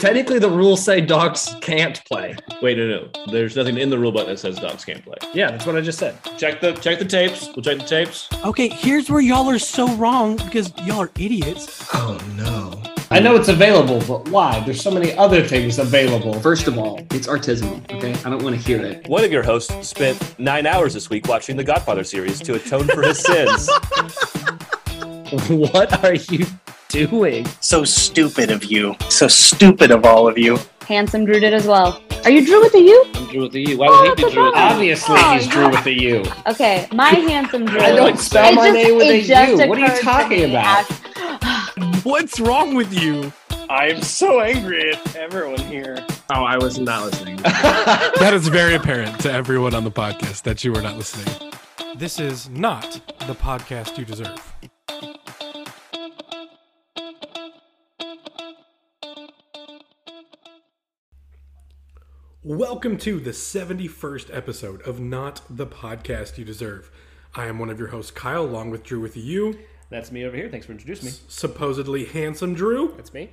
Technically, the rules say dogs can't play. Wait, no, no. There's nothing in the rule book that says dogs can't play. Yeah, that's what I just said. Check the check the tapes. We'll check the tapes. Okay, here's where y'all are so wrong because y'all are idiots. Oh no. I know it's available, but why? There's so many other things available. First of all, it's artisanal, okay? I don't want to hear it. One of your hosts spent nine hours this week watching the Godfather series to atone for his sins. what are you doing? So stupid of you. So stupid of all of you. Handsome Drew did as well. Are you Drew with a U? I'm Drew with the U. Why would he be Drew with the U? Obviously, Oh, he's Drew with the U. Okay, my handsome Drew. I don't spell my name with it a just U. What are you talking about? What's wrong with you? I'm so angry at everyone here. Oh, I was not listening. That is very apparent to everyone on the podcast that you were not listening. This is not the podcast you deserve. Welcome to the 71st episode of Not the Podcast You Deserve. I am one of your hosts, Kyle, along with Drew with you. That's me over here. Thanks for introducing me. supposedly handsome Drew, That's me.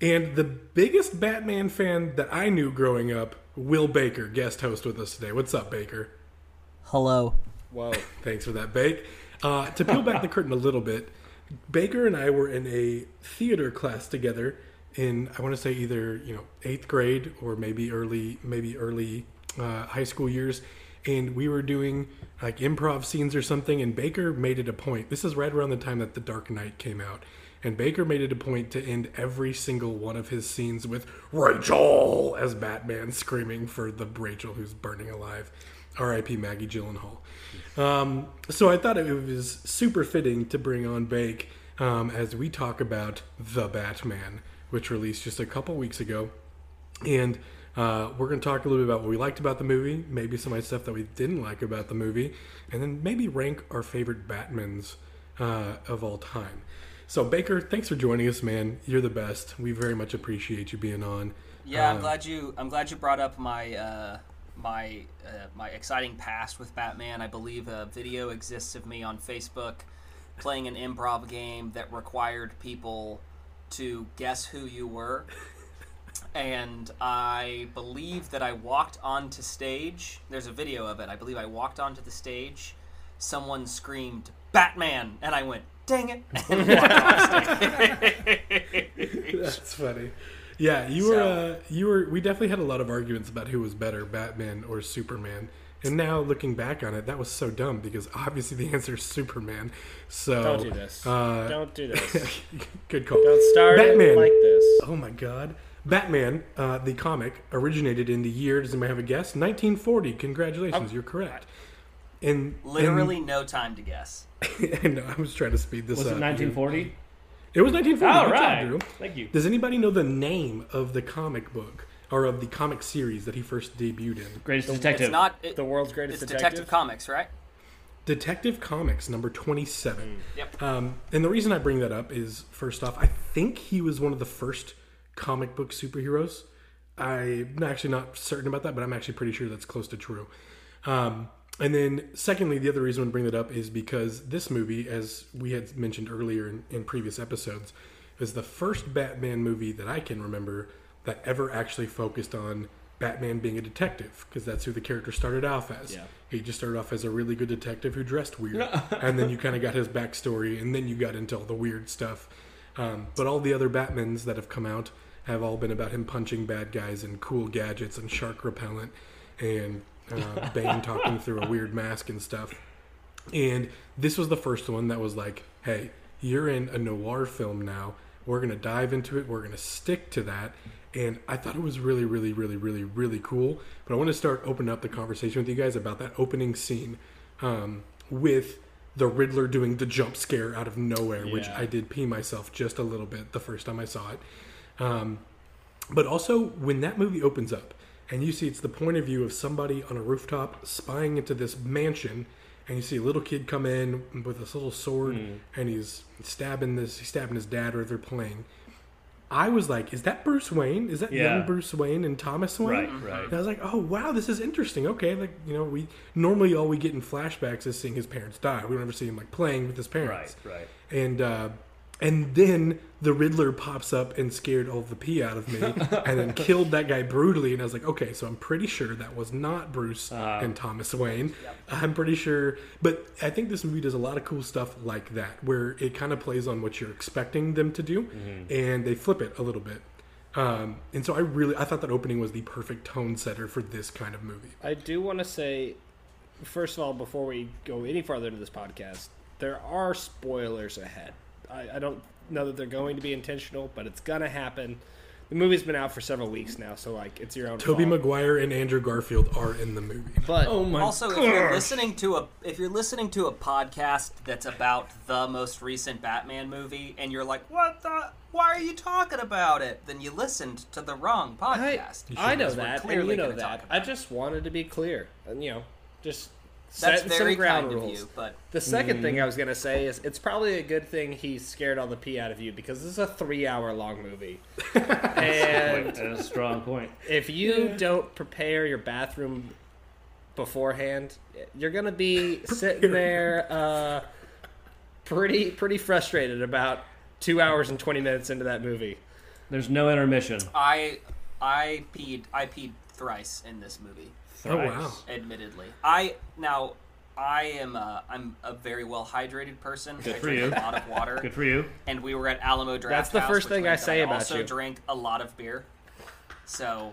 and the biggest Batman fan that I knew growing up, Will Baker, guest host with us today. What's up, Baker? Hello. Whoa, thanks for that, Bake. Uh, to peel back the curtain a little bit, Baker and I were in a theater class together in I want to say either you know eighth grade or maybe early maybe early uh, high school years, and we were doing like improv scenes or something. And Baker made it a point. This is right around the time that The Dark Knight came out. And Baker made it a point to end every single one of his scenes with Rachel as Batman screaming for the Rachel who's burning alive. R.I.P. Maggie Gyllenhaal. Um, so I thought it was super fitting to bring on Bake um, as we talk about The Batman, which released just a couple weeks ago. And uh, we're going to talk a little bit about what we liked about the movie, maybe some of the stuff that we didn't like about the movie, and then maybe rank our favorite Batmans uh, of all time. So, Baker, thanks for joining us, man. You're the best. We very much appreciate you being on. Yeah, I'm glad you. I'm glad you brought up my uh, my uh, my exciting past with Batman. I believe a video exists of me on Facebook playing an improv game that required people to guess who you were. And I believe that I walked onto stage. There's a video of it. I believe I walked onto the stage. Someone screamed "Batman," and I went, "Dang it!" That's funny. Yeah, you were. Uh, you were. We definitely had a lot of arguments about who was better, Batman or Superman. And now looking back on it, that was so dumb because obviously the answer is Superman. So Don't do this. Uh, Don't do this. good call. Don't start Batman. it like this. Oh my God, Batman, uh, the comic originated in the year. Does anybody have a guess? 1940. Congratulations, you're correct. And Literally no time to guess. and, I was trying to speed this Was up. Was it 1940? It was 1940. All Good job. Drew. Thank you. Does anybody know the name of the comic book or of the comic series that he first debuted in? Greatest detective. It's not. It, the world's greatest it's detective. Detective Comics, right? Detective Comics number 27. Yep. Um, and the reason I bring that up is first off, I think he was one of the first comic book superheroes. I'm actually not certain about that, but I'm actually pretty sure that's close to true. Um, and then, secondly, the other reason I to bring that up is because this movie, as we had mentioned earlier in, in previous episodes, is the first Batman movie that I can remember that ever actually focused on Batman being a detective, because that's who the character started off as. Yeah. He just started off as a really good detective who dressed weird, and then you kind of got his backstory, and then you got into all the weird stuff. Um, but all the other Batmans that have come out have all been about him punching bad guys and cool gadgets and shark repellent and uh, Bane talking through a weird mask and stuff. And this was the first one that was like, hey, you're in a noir film now. We're going to dive into it. We're going to stick to that. And I thought it was really, really, really, really, really cool. But I want to start opening up the conversation with you guys about that opening scene um, with the Riddler doing the jump scare out of nowhere, which I did pee myself just a little bit the first time I saw it. Um, but also, when that movie opens up and you see it's the point of view of somebody on a rooftop spying into this mansion, and you see a little kid come in with this little sword and he's stabbing this, he's stabbing his dad, or they're playing. I was like, is that Bruce Wayne? Is that Yeah. young Bruce Wayne and Thomas Wayne? Right, right. And I was like, oh wow, this is interesting. Okay, like you know, we normally all we get in flashbacks is seeing his parents die. We don't ever see him like playing with his parents. Right, right. And uh, And then the Riddler pops up and scared all the pee out of me, and then killed that guy brutally. And I was like, okay, so I'm pretty sure that was not Bruce and Thomas Wayne. I'm pretty sure, but I think this movie does a lot of cool stuff like that, where it kind of plays on what you're expecting them to do, and they flip it a little bit. Um, and so I really, I thought that opening was the perfect tone setter for this kind of movie. I do want to say, first of all, before we go any farther into this podcast, there are spoilers ahead. I, I don't know that they're going to be intentional, but it's gonna happen. The movie's been out for several weeks now, so like it's your own. Tobey fault. Maguire and Andrew Garfield are in the movie. But Oh my Also, if you're listening to a if you're listening to a podcast that's about the most recent Batman movie, and you're like, "What the? Why are you talking about it?" Then you listened to the wrong podcast. I know Because we're that, and clearly you know that. I just wanted to be clear, and you know, just That's set very some ground kind rules. of you, but The second thing I was gonna say is it's probably a good thing he scared all the pee out of you because this is a three-hour-long movie, and That's a strong point. if you don't prepare your bathroom beforehand, you're gonna be sitting there uh, pretty pretty frustrated about two hours and twenty minutes into that movie. There's no intermission. I I peed I peed thrice in this movie. Oh wow! Admittedly, I now I am a, I'm a very well hydrated person. Good I for drink you. a lot of water. Good for you. and we were at Alamo Draft That's the House, first thing I that say about also you. Also, drank a lot of beer. So,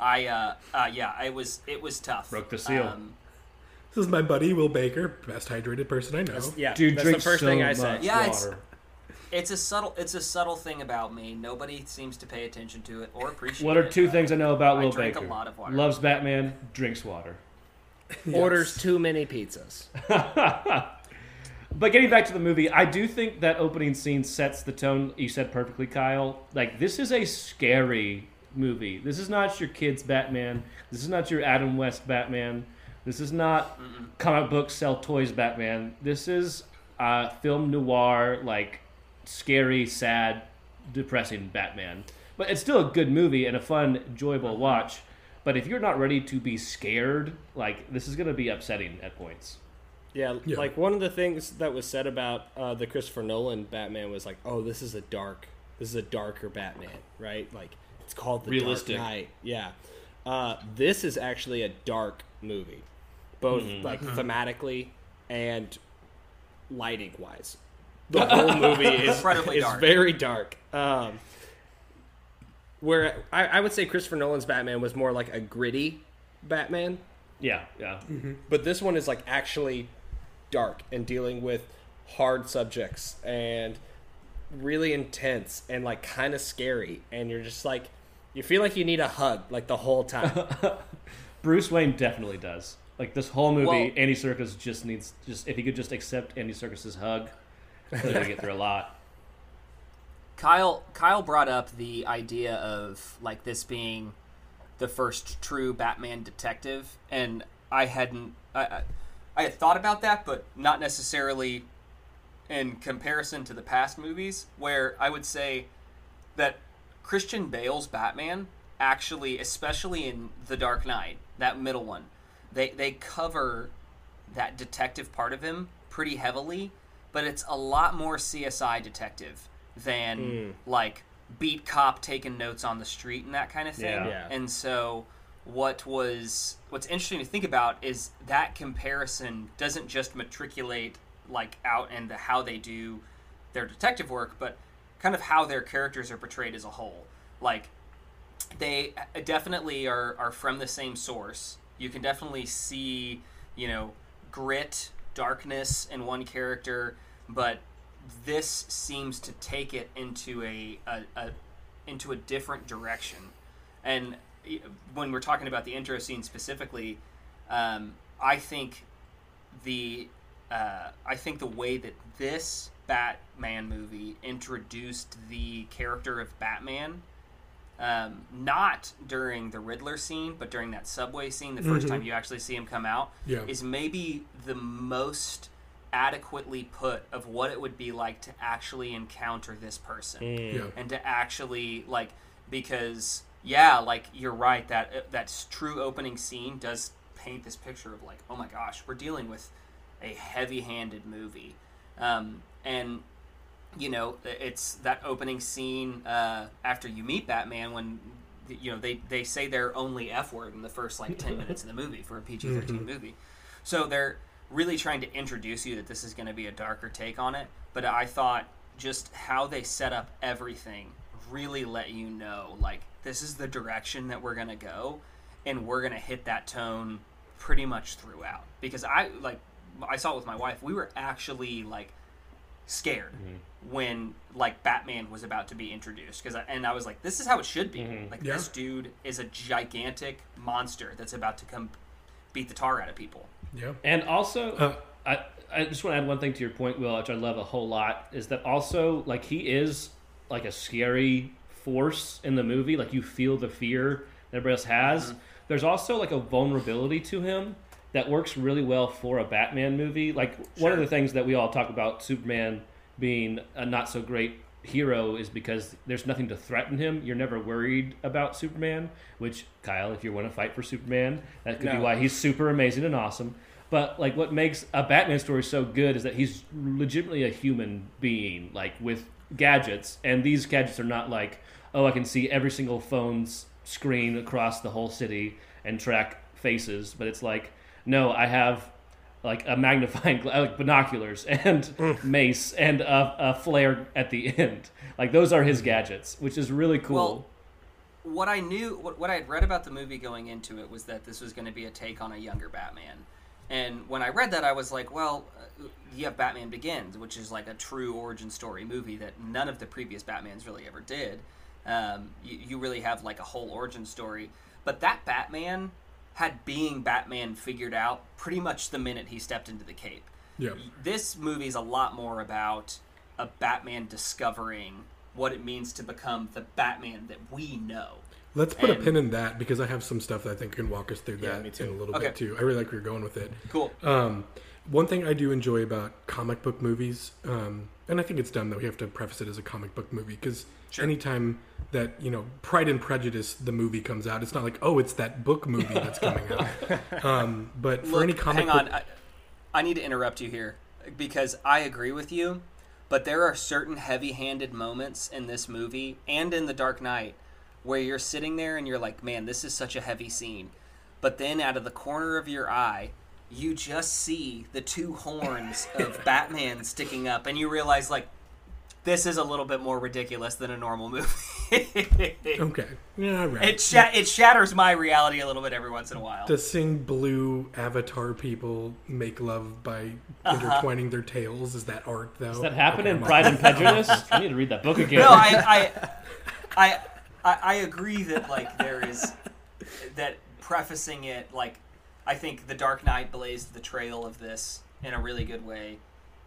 I uh, uh yeah, it was it was tough. Broke the seal. Um, This is my buddy Will Baker, best hydrated person I know. Yeah, Dude, that's the first so thing I much say. Yeah, water. it's a subtle it's a subtle thing about me. Nobody seems to pay attention to it or appreciate it. What are it. two things I know about I Will drink a Baker? lot of water. Loves Batman, drinks water. Orders too many pizzas. But getting back to the movie, I do think that opening scene sets the tone. You said perfectly, Kyle. Like this is a scary movie. This is not your kids' Batman. This is not your Adam West Batman. This is not comic book sell toys Batman. This is uh, film noir, like scary, sad, depressing Batman. But it's still a good movie and a fun, enjoyable watch. But if you're not ready to be scared, like this is going to be upsetting at points. Yeah, Yeah. like one of the things that was said about uh, the Christopher Nolan Batman was like, "Oh, this is a dark, this is a darker Batman, right? Like it's called the Realistic. Dark Knight." Yeah, uh, this is actually a dark movie, both like thematically and lighting wise. The whole movie is is dark. very dark. Um, where I, I would say Christopher Nolan's Batman was more like a gritty Batman. Yeah, yeah. But this one is like actually dark and dealing with hard subjects and really intense and like kind of scary and you're just like you feel like you need a hug like the whole time. Bruce Wayne definitely does. Like this whole movie, Well- Andy Serkis just needs just if he could just accept Andy Serkis's hug, he's gonna get through a lot. Kyle Kyle brought up the idea of like this being the first true Batman detective, and I hadn't I, I had thought about that, but not necessarily in comparison to the past movies, where I would say that Christian Bale's Batman actually, especially in The Dark Knight, that middle one, they they cover that detective part of him pretty heavily, but it's a lot more CSI detective than hmm. like beat cop taking notes on the street and that kind of thing. Yeah. Yeah. And so what was what's interesting to think about is that comparison doesn't just matriculate like out into how they do their detective work, but kind of how their characters are portrayed as a whole. Like they uh, definitely are, are from the same source. You can definitely see, you know, grit, darkness in one character, but this seems to take it into a, a, a into a different direction. And when we're talking about the intro scene specifically, um, I think the uh, I think the way that this Batman movie introduced the character of Batman, um, not during the Riddler scene, but during that subway scene, the 1st time you actually see him come out, Yeah. is maybe the most adequately put of what it would be like to actually encounter this person Yeah. and to actually like because yeah like you're right that uh, that true opening scene does paint this picture of like oh my gosh we're dealing with a heavy-handed movie um, and you know, it's that opening scene uh, after you meet Batman when you know they they say their only f word in the first like 10 minutes of the movie for a PG-13 Mhm. movie. So they're really trying to introduce you that this is going to be a darker take on it, but I thought just how they set up everything really let you know like this is the direction that we're going to go and we're going to hit that tone pretty much throughout because I like I saw it with my wife. We were actually like scared mm-hmm. when like Batman was about to be introduced because and I was like, this is how it should be. Mm-hmm. Like Yeah. this dude is a gigantic monster that's about to come beat the tar out of people. Yeah. And also, Uh, I, I just want to add one thing to your point, Will, which I love a whole lot, is that also, like, he is like a scary force in the movie. Like, you feel the fear that everybody else has. There's also, like, a vulnerability to him that works really well for a Batman movie. Like, one of the things that we all talk about Superman being a not so great hero is because there's nothing to threaten him. You're never worried about Superman, which Kyle, if you want to fight for Superman, that could be why he's super amazing and awesome. But like what makes a Batman story so good is that he's legitimately a human being, like with gadgets, and these gadgets are not like, oh, I can see every single phone's screen across the whole city and track faces, but it's like, no, I have like a magnifying gla- like binoculars and mace and a, a flare at the end. Like those are his gadgets, which is really cool. Well, what I knew, what, what I had read about the movie going into it was that this was going to be a take on a younger Batman. And when I read that, I was like, well, uh, you have Batman Begins, which is like a true origin story movie that none of the previous Batmans really ever did. Um, you, you really have like a whole origin story. But that Batman had being Batman figured out pretty much the minute he stepped into the cape Yeah. this movie is a lot more about a Batman discovering what it means to become the Batman that we know. Let's put a pin in that because I have some stuff that I think can walk us through that in a little Okay. bit too. I really like where you're going with it. Cool. Um, one thing I do enjoy about comic book movies, um, and I think it's dumb that we have to preface it as a comic book movie because anytime that you know Pride and Prejudice the movie comes out, it's not like oh it's that book movie that's coming out. um, but for Look, any comic hang book, on. I, I need to interrupt you here because I agree with you, but there are certain heavy-handed moments in this movie and in The Dark Knight where you're sitting there and you're like, "Man, this is such a heavy scene." But then out of the corner of your eye, you just see the two horns of Batman sticking up and you realize like this is a little bit more ridiculous than a normal movie. okay, yeah, right. It sha- it shatters my reality a little bit every once in a while. to sing blue avatar people make love by Uh-huh. intertwining their tails is that art though? Does that happen Okay, in Pride like- and Prejudice? I need to read that book again. no, I, I, I, I, I agree that like there is that prefacing it like I think The Dark Knight blazed the trail of this in a really good way,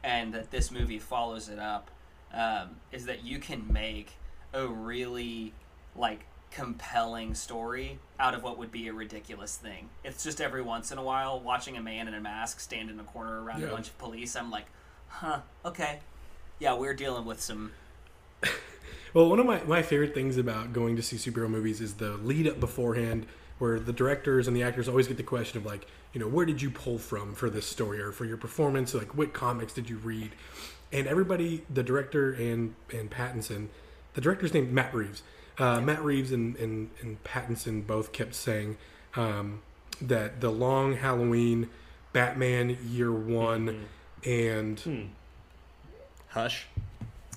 and that this movie follows it up. Um, is that you can make a really like compelling story out of what would be a ridiculous thing. It's just every once in a while watching a man in a mask stand in a corner around Yeah. a bunch of police. I'm like, huh, okay, yeah, we're dealing with some Well, one of my, my favorite things about going to see superhero movies is the lead up beforehand, where the directors and the actors always get the question of like, you know, where did you pull from for this story or for your performance? Like, what comics did you read? And everybody, the director and and Pattinson, the director's named Matt Reeves. Uh, Matt Reeves and, and and Pattinson both kept saying um, that the Long Halloween, Batman Year One, and Hush.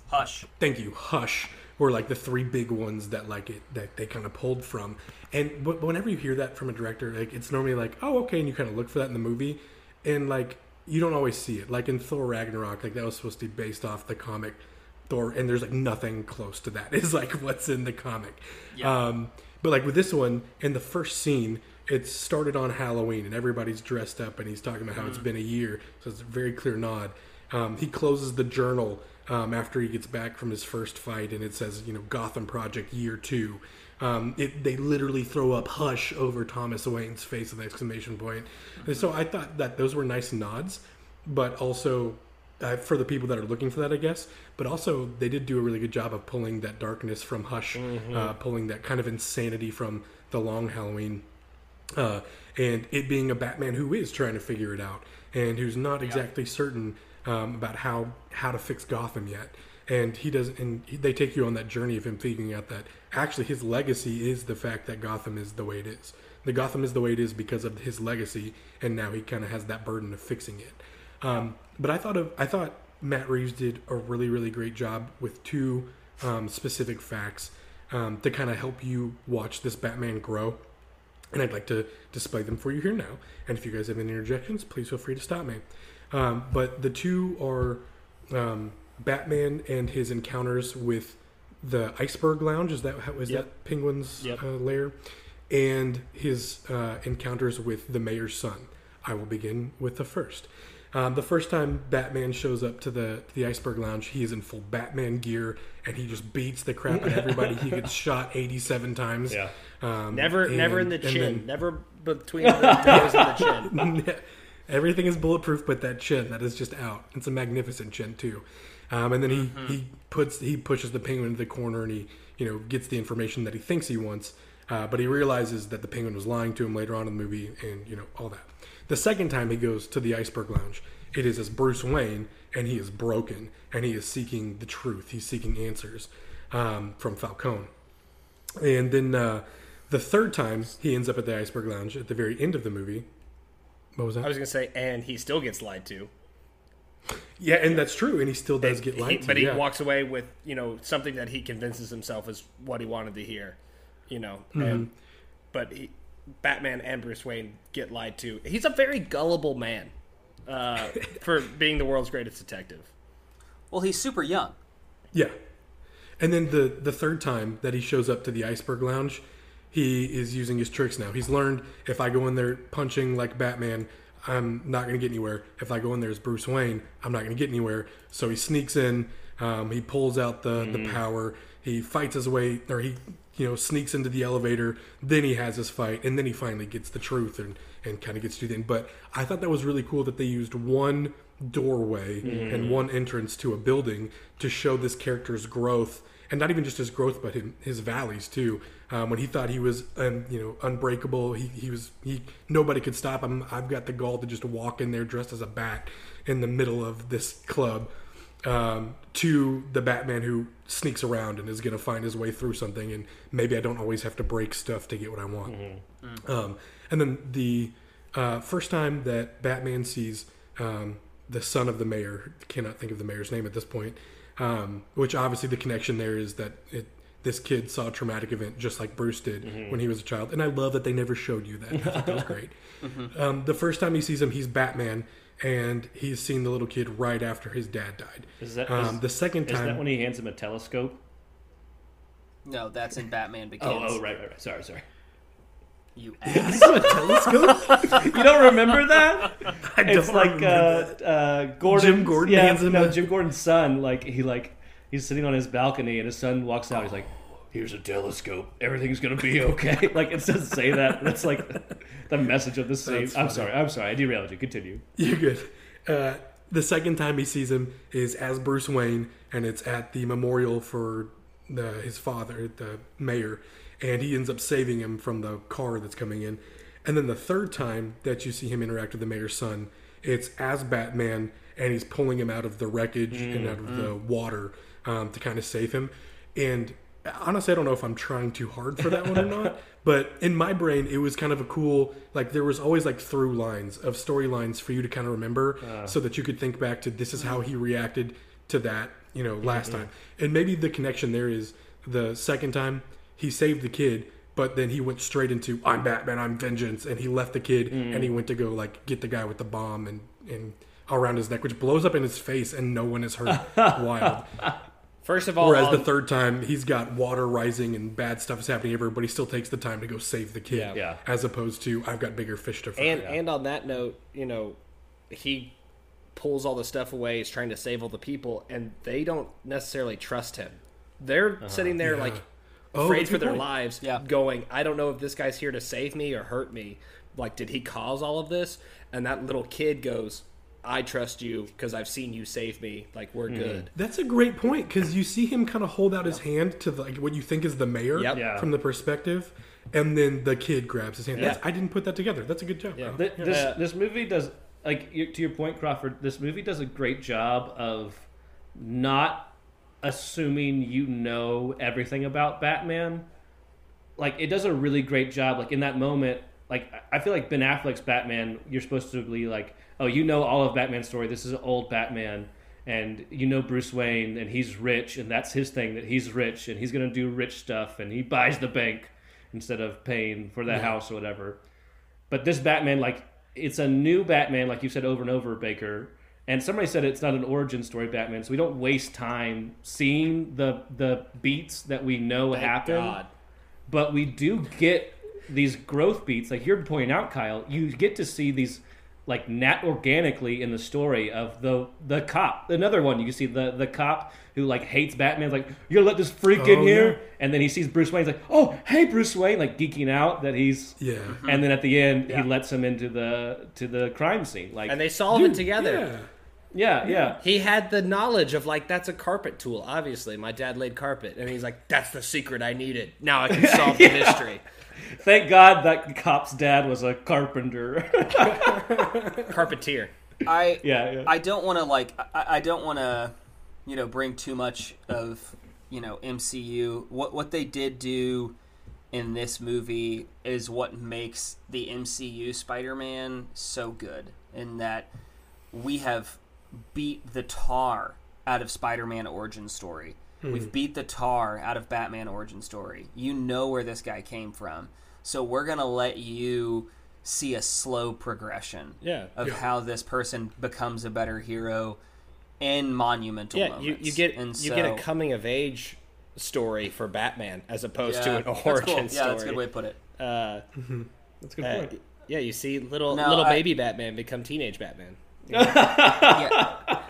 hush. thank you hush were like the three big ones that like it that they kind of pulled from. And but whenever you hear that from a director like it's normally like oh okay and you kind of look for that in the movie. And like you don't always see it. Like in thor ragnarok like that was supposed to be based off the comic thor and there's like nothing close to that is like what's in the comic. Yeah. um but like with this one in the first scene it started on halloween and everybody's dressed up and he's talking about how it's been a year so it's a very clear nod. Um, he closes the journal um, after he gets back from his first fight, and it says, you know, Gotham Project Year Two. Um, it, they literally throw up "hush" over Thomas Wayne's face with an exclamation point. And so I thought that those were nice nods, but also uh, for the people that are looking for that, I guess. But also they did do a really good job of pulling that darkness from Hush, uh, pulling that kind of insanity from the Long Halloween uh, and it being a Batman who is trying to figure it out and who's not exactly certain um, about how how to fix Gotham yet. and he does, and he, they take you on that journey of him figuring out that actually his legacy is the fact that Gotham is the way it is. The Gotham is the way it is because of his legacy, and now he kind of has that burden of fixing it. Um, but I thought of I thought Matt Reeves did a really really great job with two um, specific facts um, to kind of help you watch this Batman grow. And I'd like to display them for you here now. And if you guys have any interjections, please feel free to stop me. Um, but the two are um, Batman and his encounters with the Iceberg Lounge. Is that how is Yep. that Penguin's Yep. uh, lair? And his uh, encounters with the mayor's son. I will begin with the first. Um, the first time Batman shows up to the the Iceberg Lounge, he is in full Batman gear and he just beats the crap out of everybody. he gets shot eighty seven times. Yeah. Um, Never, never in the chin. then- Never between the nose and the chin. Everything is bulletproof, but that chin that is just out. It's a magnificent chin too. Um, and then he, he puts he pushes the penguin into the corner and he you know gets the information that he thinks he wants, uh, but he realizes that the penguin was lying to him later on in the movie and you know all that. The second time he goes to the Iceberg Lounge, it is as Bruce Wayne and he is broken and he is seeking the truth. He's seeking answers um, from Falcone. And then uh, the third time he ends up at the Iceberg Lounge at the very end of the movie. What was that? I was gonna say, and he still gets lied to. Yeah, and that's true, and he still does get He- lied to. but he yeah. walks away with you know something that he convinces himself is what he wanted to hear. You know, Mm-hmm. and but he, Batman and Bruce Wayne get lied to. He's a very gullible man uh, for being the world's greatest detective. Well, he's super young. Yeah, and then the the third time that he shows up to the Iceberg Lounge, he is using his tricks now. He's learned if I go in there punching like Batman, I'm not going to get anywhere. If I go in there as Bruce Wayne, I'm not going to get anywhere. So he sneaks in. Um, he pulls out the the power. He fights his way, or he you know sneaks into the elevator. Then he has his fight, and then he finally gets the truth and and kind of gets to the end. But I thought that was really cool that they used one doorway and one entrance to a building to show this character's growth and not even just his growth but his, his valleys too um, when he thought he was um, you know unbreakable he, he was he nobody could stop him. I've got the gall to just walk in there dressed as a bat in the middle of this club um, to the batman who sneaks around and is going to find his way through something and maybe i don't always have to break stuff to get what i want. Um, and then the uh, first time that Batman sees um, the son of the mayor, cannot think of the mayor's name at this point, um, which obviously the connection there is that it, this kid saw a traumatic event just like Bruce did when he was a child. And I love that they never showed you that. I thought that was great. Um, the first time he sees him, he's Batman. And he's seen the little kid right after his dad died. Is that- um, is- the second Is time? that when he hands him a telescope? No, that's in Batman Begins. Oh, oh, right, right, right. Sorry, sorry. You ass. A telescope? You don't remember that? it's don't like remember uh, uh, Gordon. Jim Gordon yeah, hands him no, a- Jim Gordon's son. Like he like he's sitting on his balcony, and his son walks out. He's like, "Here's a telescope. Everything's gonna be okay." like it doesn't say that. That's like the message of the scene. I'm sorry. I'm sorry. I derailed you. Continue. You're good. Uh, the second time he sees him is as Bruce Wayne, and it's at the memorial for the, his father, the mayor, and he ends up saving him from the car that's coming in. And then the third time that you see him interact with the mayor's son, it's as Batman, and he's pulling him out of the wreckage and out of the water um, to kind of save him. And honestly, I don't know if I'm trying too hard for that one or not. But in my brain, it was kind of a cool like there was always like through lines of storylines for you to kind of remember, uh. so that you could think back to this is how mm. he reacted to that you know last mm-hmm. time, and maybe the connection there is the second time he saved the kid. But then he went straight into I'm Batman, I'm vengeance, and he left the kid and he mm. went to go like get the guy with the bomb and and around his neck, which blows up in his face and no one is hurt. Wild. First of all, Whereas the um, third time, he's got water rising and bad stuff is happening everywhere, but he still takes the time to go save the kid. Yeah. Yeah. As opposed to, I've got bigger fish to fry. and and on that note, you know, he pulls all the stuff away. He's trying to save all the people, and they don't necessarily trust him. They're uh-huh. sitting there like Oh, afraid that's a for their point. lives, Yeah. going, "I don't know if this guy's here to save me or hurt me. Like, did he cause all of this?" And that little kid goes, "I trust you because I've seen you save me. Like, we're good." That's a great point because you see him kind of hold out his hand to the, like what you think is the mayor Yep. Yeah. from the perspective, and then the kid grabs his hand. Yeah. That's, I didn't put that together. That's a good job. Yeah. Th- this Uh, this movie does like to your point, Crawford. This movie does a great job of not assuming you know everything about Batman. Like it does a really great job. Like in that moment, like I feel like Ben Affleck's Batman, you're supposed to be like, oh, you know all of Batman's story. This is an old Batman, and you know Bruce Wayne, and he's rich, and that's his thing that he's rich, and he's gonna do rich stuff, and he buys the bank instead of paying for the house or whatever. But this Batman, like, it's a new Batman, like you said over and over, Baker. And somebody said it's not an origin story Batman, so we don't waste time seeing the the beats that we know Thank happen. God. But we do get these growth beats, like you're pointing out, Kyle. You get to see these like nat organically in the story of the the cop. Another one you can see the the cop who like hates Batman. Like you're gonna let this freak in Oh, here, yeah. and then he sees Bruce Wayne. He's like, oh hey Bruce Wayne, like geeking out that he's Yeah. Mm-hmm. and then at the end Yeah. he lets him into the to the crime scene. Like And they solve it together. Yeah. yeah, yeah. He had the knowledge of like that's a carpet tool. Obviously, my dad laid carpet, and he's like, "That's the secret I needed. Now I can solve the mystery." Thank God that cop's dad was a carpenter. Carpetier. I yeah, yeah. I don't want to like I, I don't want to you know bring too much of you know MCU. What what they did do in this movie is what makes the MCU Spider-Man so good in that we have beat the tar out of Spider-Man origin story. Hmm. We've beat the tar out of Batman origin story. You know where this guy came from. So we're going to let you see a slow progression Yeah. of Yeah. how this person becomes a better hero in monumental Yeah, moments. you, you get and you get a coming of age story for Batman as opposed yeah, to an that's origin cool. story. Yeah, that's a good way to put it. Uh, That's a good uh, point. yeah, you see little No, little I- baby Batman become teenage Batman. yeah.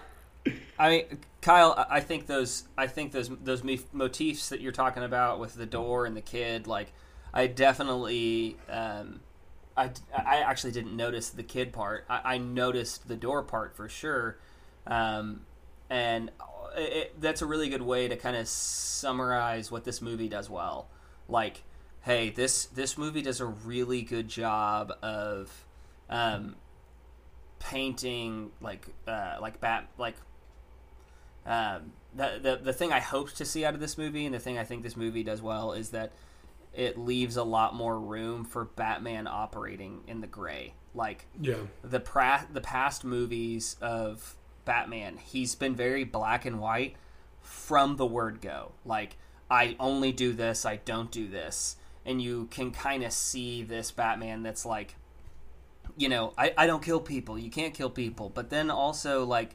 I mean, Kyle, I- I think those, I think those those motifs that you're talking about with the door and the kid, like, I definitely, um, I, I actually didn't notice the kid part. I, I noticed the door part for sure, um, and it, it, that's a really good way to kind of summarize what this movie does well. Like, hey, this this movie does a really good job of. Um, painting like uh, like bat like um, the, the the thing I hoped to see out of this movie and the thing I think this movie does well is that it leaves a lot more room for Batman operating in the gray. Like Yeah. the pra- the past movies of Batman, he's been very black and white from the word go. Like I only do this, I don't do this. And you can kind of see this Batman that's like you know, I, I don't kill people. You can't kill people. But then also like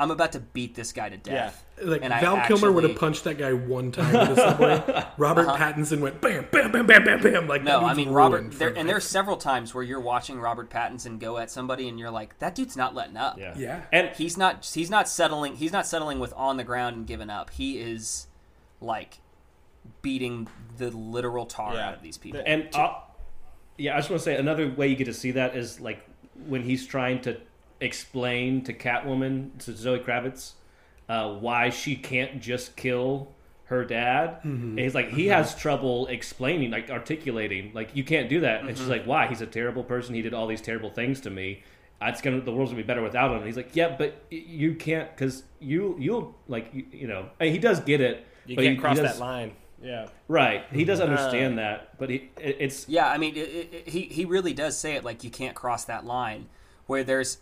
I'm about to beat this guy to death. Like And I Val Kilmer would have punched that guy one time in the subway. Robert Pattinson went bam, bam, bam, bam, bam, bam. Like that Uh-huh. No, I mean Robert. ruined There, for and there's life. several times where you're watching Robert Pattinson go at somebody, and you're like, "That dude's not letting up." Yeah. Yeah. And he's not. He's not settling. He's not settling with on the ground and giving up. He is like beating the literal tar Yeah. out of these people. And uh, yeah, I just want to say another way you get to see that is like when he's trying to explain to Catwoman to Zoe Kravitz uh, why she can't just kill her dad. Mm-hmm. And he's like, he mm-hmm. has trouble explaining, like articulating, like you can't do that. And she's mm-hmm. like, why? He's a terrible person. He did all these terrible things to me. It's gonna the world's gonna be better without him. And he's like, yeah, but you can't because you you'll like you, you know. And he does get it. You but can't he, cross he does, that line. Yeah. Right. He does understand uh, that, but he, it, it's Yeah, I mean, it, it, it- he he really does say it like you can't cross that line. Where there's,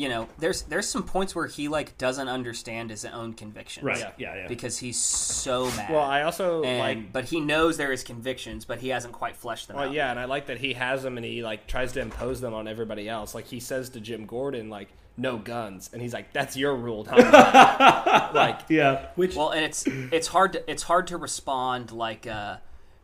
you know, there's there's some points where he like doesn't understand his own convictions. Right. Yeah, yeah. yeah. Because he's so mad. Well, I also and, like. but he knows there is convictions, but he hasn't quite fleshed them Well, out. yeah, and I like that he has them and he like tries to impose them on everybody else. Like he says to Jim Gordon, like no guns, and he's like, "That's your rule, Tom." like, yeah. Which Well, and it's it's hard to it's hard to respond like uh,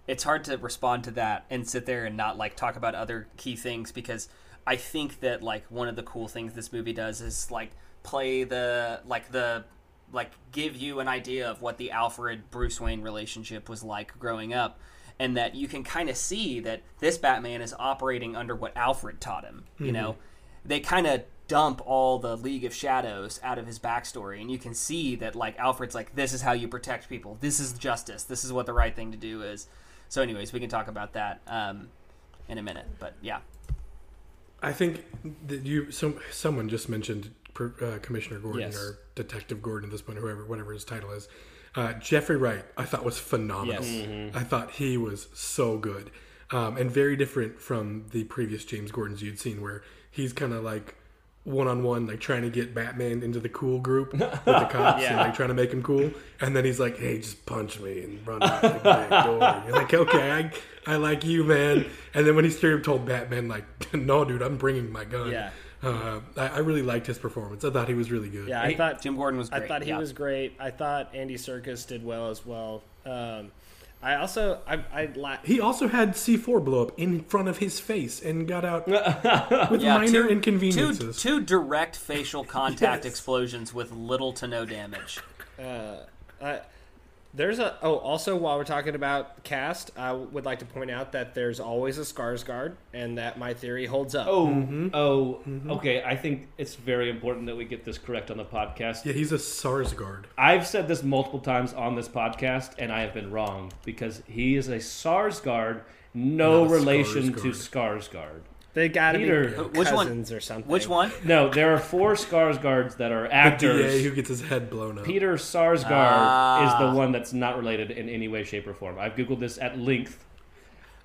it's hard to respond to that and sit there and not like talk about other key things because I think that like one of the cool things this movie does is like play the like the like give you an idea of what the Alfred Bruce Wayne relationship was like growing up and that you can kind of see that this Batman is operating under what Alfred taught him, you know. They kind of dump all the League of Shadows out of his backstory, and you can see that like Alfred's like, this is how you protect people. This is justice. This is what the right thing to do is. So, anyways, we can talk about that um, in a minute. But yeah, I think that you some someone just mentioned uh, Commissioner Gordon Yes. or Detective Gordon at this point, whoever whatever his title is. Uh, Jeffrey Wright, I thought was phenomenal. Yes. I thought he was so good, um, and very different from the previous James Gordons you'd seen, where he's kind of like one on one, like trying to get Batman into the cool group with the cops and like trying to make him cool. And then he's like, "Hey, just punch me and run out the big door." You're like, "Okay, I, I like you, man." And then when he straight up told Batman, like, "No, dude, I'm bringing my gun." Yeah. Uh, I, I really liked his performance. I thought he was really good. Yeah, I thought Jim Gordon was I thought he yeah. was great. I thought Andy Serkis did well as well. Um, I also I I la- He also had C4 blow up in front of his face and got out with Yeah, minor two- inconveniences. Two, two direct facial contact Yes. explosions with little to no damage. Uh, I, there's a oh also while we're talking about cast, I would like to point out that there's always a Skarsgård, and that my theory holds up. Oh, Mm-hmm. oh, okay. I think it's very important that we get this correct on the podcast. yeah, he's a Sarsgaard. I've said this multiple times on this podcast, and I have been wrong because he is a Sarsgaard, no Not a relation to Skarsgård. Skarsgård. they gotta Peter. be Which one? cousins or something. Which one? No, there are four Skarsgårds that are The actors. DA who gets his head blown up. Peter Sarsgaard Ah. is the one that's not related in any way, shape, or form. I've googled this at length,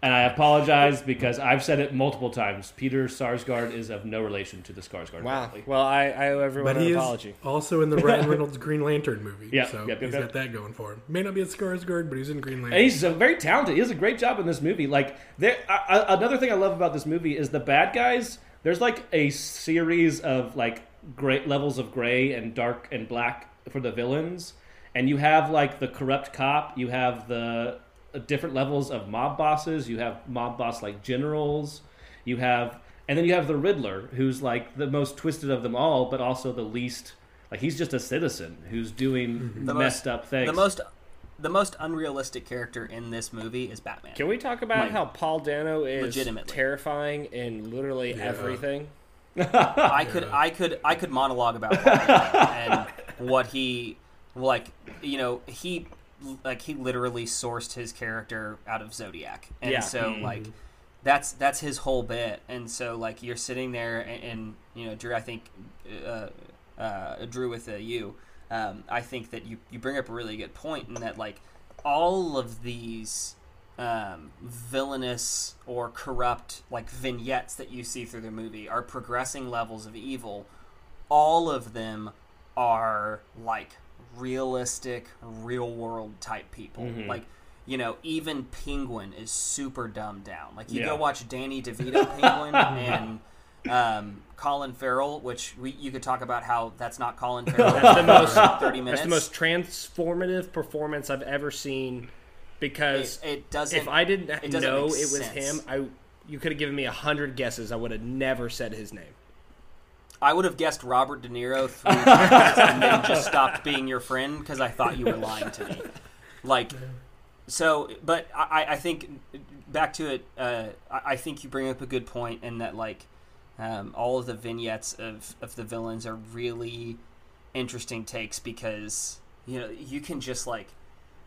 and I apologize because I've said it multiple times. Peter Sarsgaard is of no relation to the Skarsgård Wow. family. Well, I, I owe everyone But an he is apology. also in the Ryan Reynolds Green Lantern movie. Yeah, so yep, yep, he's yep. got that going for him. May not be a Skarsgård, but he's in Green Lantern. And he's very talented. He does a great job in this movie. Like, there, I, I, another thing I love about this movie is the bad guys. There's like a series of like great levels of gray and dark and black for the villains, and you have like the corrupt cop. You have the Uh, different levels of mob bosses. You have mob boss like generals. You have, and then you have the Riddler, who's like the most twisted of them all, but also the least. Like he's just a citizen who's doing mm-hmm. The messed most- up things. The most, the most unrealistic character in this movie is Batman. Can we talk about Like, how Paul Dano is legitimately. terrifying in literally everything? I could, I could, I could monologue about Paul Dano and what he, like, you know, he, like, he literally sourced his character out of Zodiac, and Yeah. so Mm-hmm. like, that's that's his whole bit, and so like you're sitting there, and, and you know, Drew, I think, uh, uh, Drew with uh, you, um, I think that you you bring up a really good point in that like all of these um, villainous or corrupt like vignettes that you see through the movie are progressing levels of evil. All of them are like realistic, real world type people. Mm-hmm. Like, you know, even Penguin is super dumbed down. Like, you Yeah. go watch Danny DeVito Penguin and um, Colin Farrell, which we, you could talk about how that's not Colin Farrell. That's the most- thirty minutes. That's the most transformative performance I've ever seen. Because It- it doesn't- If I didn't it know it was sense. him, I you could have given me a hundred guesses. I would have never said his name. I would have guessed Robert De Niro three times and then just stopped being your friend because I thought you were lying to me. Like, so, but I, I think back to it. Uh, I, think you bring up a good point in that like um, all of the vignettes of of the villains are really interesting takes because you know you can just like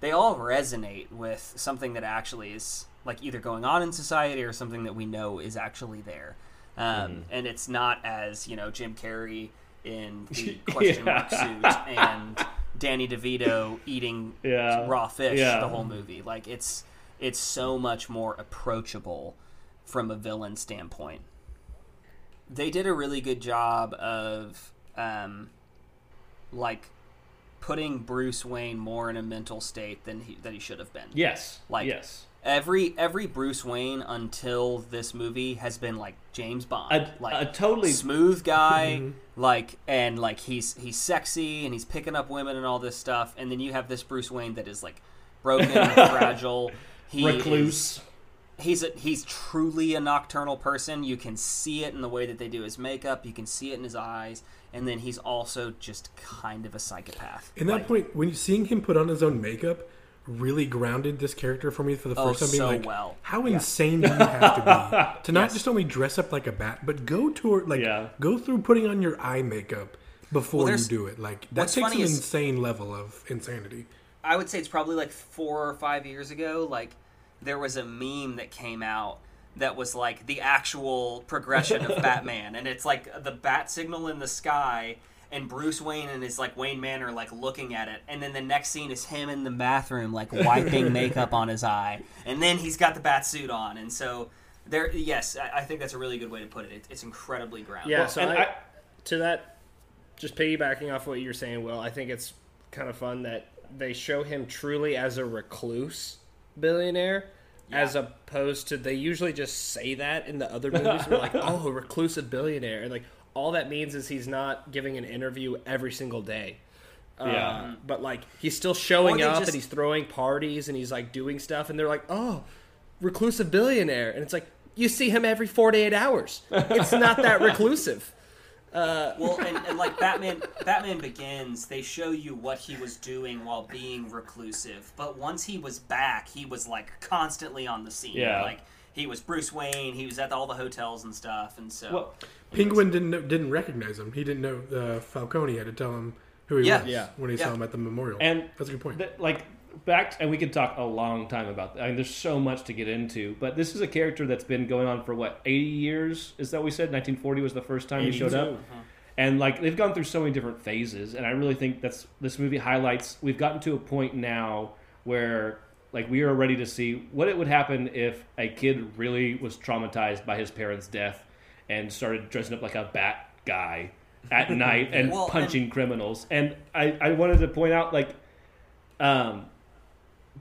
they all resonate with something that actually is like either going on in society or something that we know is actually there. Um, And it's not as you know Jim Carrey in the question mark suit and Danny DeVito eating Yeah. raw fish Yeah. the whole movie. Like it's it's so much more approachable from a villain standpoint. They did a really good job of um, like putting Bruce Wayne more in a mental state than he that he should have been. Yes. Like yes. Every every Bruce Wayne until this movie has been like James Bond, A- like a totally- smooth guy, mm-hmm. like and like he's he's sexy and he's picking up women and all this stuff, and then you have this Bruce Wayne that is like broken, and fragile, he Recluse. is- he's a, he's truly a nocturnal person. You can see it in the way that they do his makeup. You can see it in his eyes, and then he's also just kind of a psychopath. In that Like, point, when you seeing him put on his own makeup, really grounded this character for me for the Oh, first time. Being so like, well. how insane do you have to be to not just only dress up like a bat, but go to like Yeah. go through putting on your eye makeup before Well, you do it. Like that takes an is- insane level of insanity. I would say it's probably like four or five years ago. Like there was a meme that came out that was like the actual progression of Batman, and it's like the bat signal in the sky, and Bruce Wayne and his like Wayne Manor like looking at it, and then the next scene is him in the bathroom like wiping makeup on his eye, and then he's got the bat suit on, and so there. Yes, I, I think that's a really good way to put it. it it's incredibly grounded. Yeah, Well, so and I, I- to that, just piggybacking off what you're saying, Will, I think it's kind of fun that they show him truly as a recluse billionaire, as opposed to they usually just say that in the other movies. We're like, oh, a reclusive billionaire, and like all that means is he's not giving an interview every single day. Uh, Yeah. but like he's still showing up just- and he's throwing parties and he's like doing stuff, and they're like, oh, reclusive billionaire, and it's like you see him every 48 hours. It's not that reclusive. well, and, and like Batman, Batman Begins, they show you what he was doing while being reclusive. But once he was back, he was like constantly on the scene. Yeah. Like he was Bruce Wayne. He was at all the hotels and stuff. And so, Well, Penguin didn't know, didn't recognize him. He didn't know uh, Falcone had to tell him who he Yeah. was Yeah. when he Yeah. saw him at the memorial. And that's a good point. th- like back, and we could talk a long time about that. I mean, there's so much to get into, but this is a character that's been going on for what 80 years. Is that what we said? 1940 was the first time he showed up. And like they've gone through so many different phases, and I really think that's this movie highlights. We've gotten to a point now where like we are ready to see what it would happen if a kid really was traumatized by his parents' death and started dressing up like a bat guy at night and Well, and- punching criminals. And I, I wanted to point out like um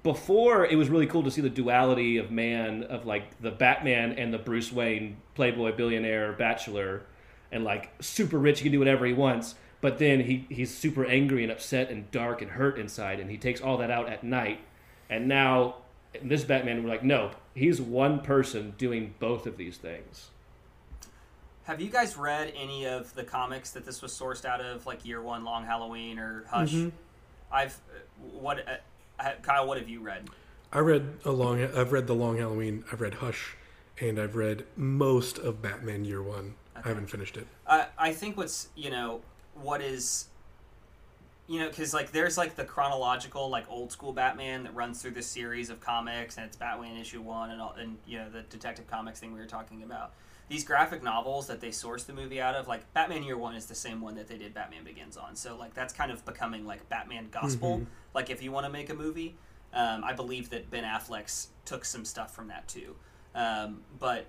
before it was really cool to see the duality of man of like the Batman and the Bruce Wayne playboy billionaire bachelor and like super rich he can do whatever he wants but then he he's super angry and upset and dark and hurt inside and he takes all that out at night and now this Batman we're like no he's one person doing both of these things have you guys read any of the comics that this was sourced out of, like Year One, Long Halloween, or Hush? I've what uh, Kyle, what have you read? I read a long. I've read the Long Halloween. I've read Hush, and I've read most of Batman Year One. I haven't finished it. I I think what's you know what is you know because like there's like the chronological like old school Batman that runs through this series of comics and it's Batman issue one and all and you know the Detective Comics thing we were talking about. These graphic novels that they sourced the movie out of, like Batman Year One, is the same one that they did Batman Begins on. So like that's kind of becoming like Batman gospel. Like if you want to make a movie, um, I believe that Ben Affleck's took some stuff from that too. Um, but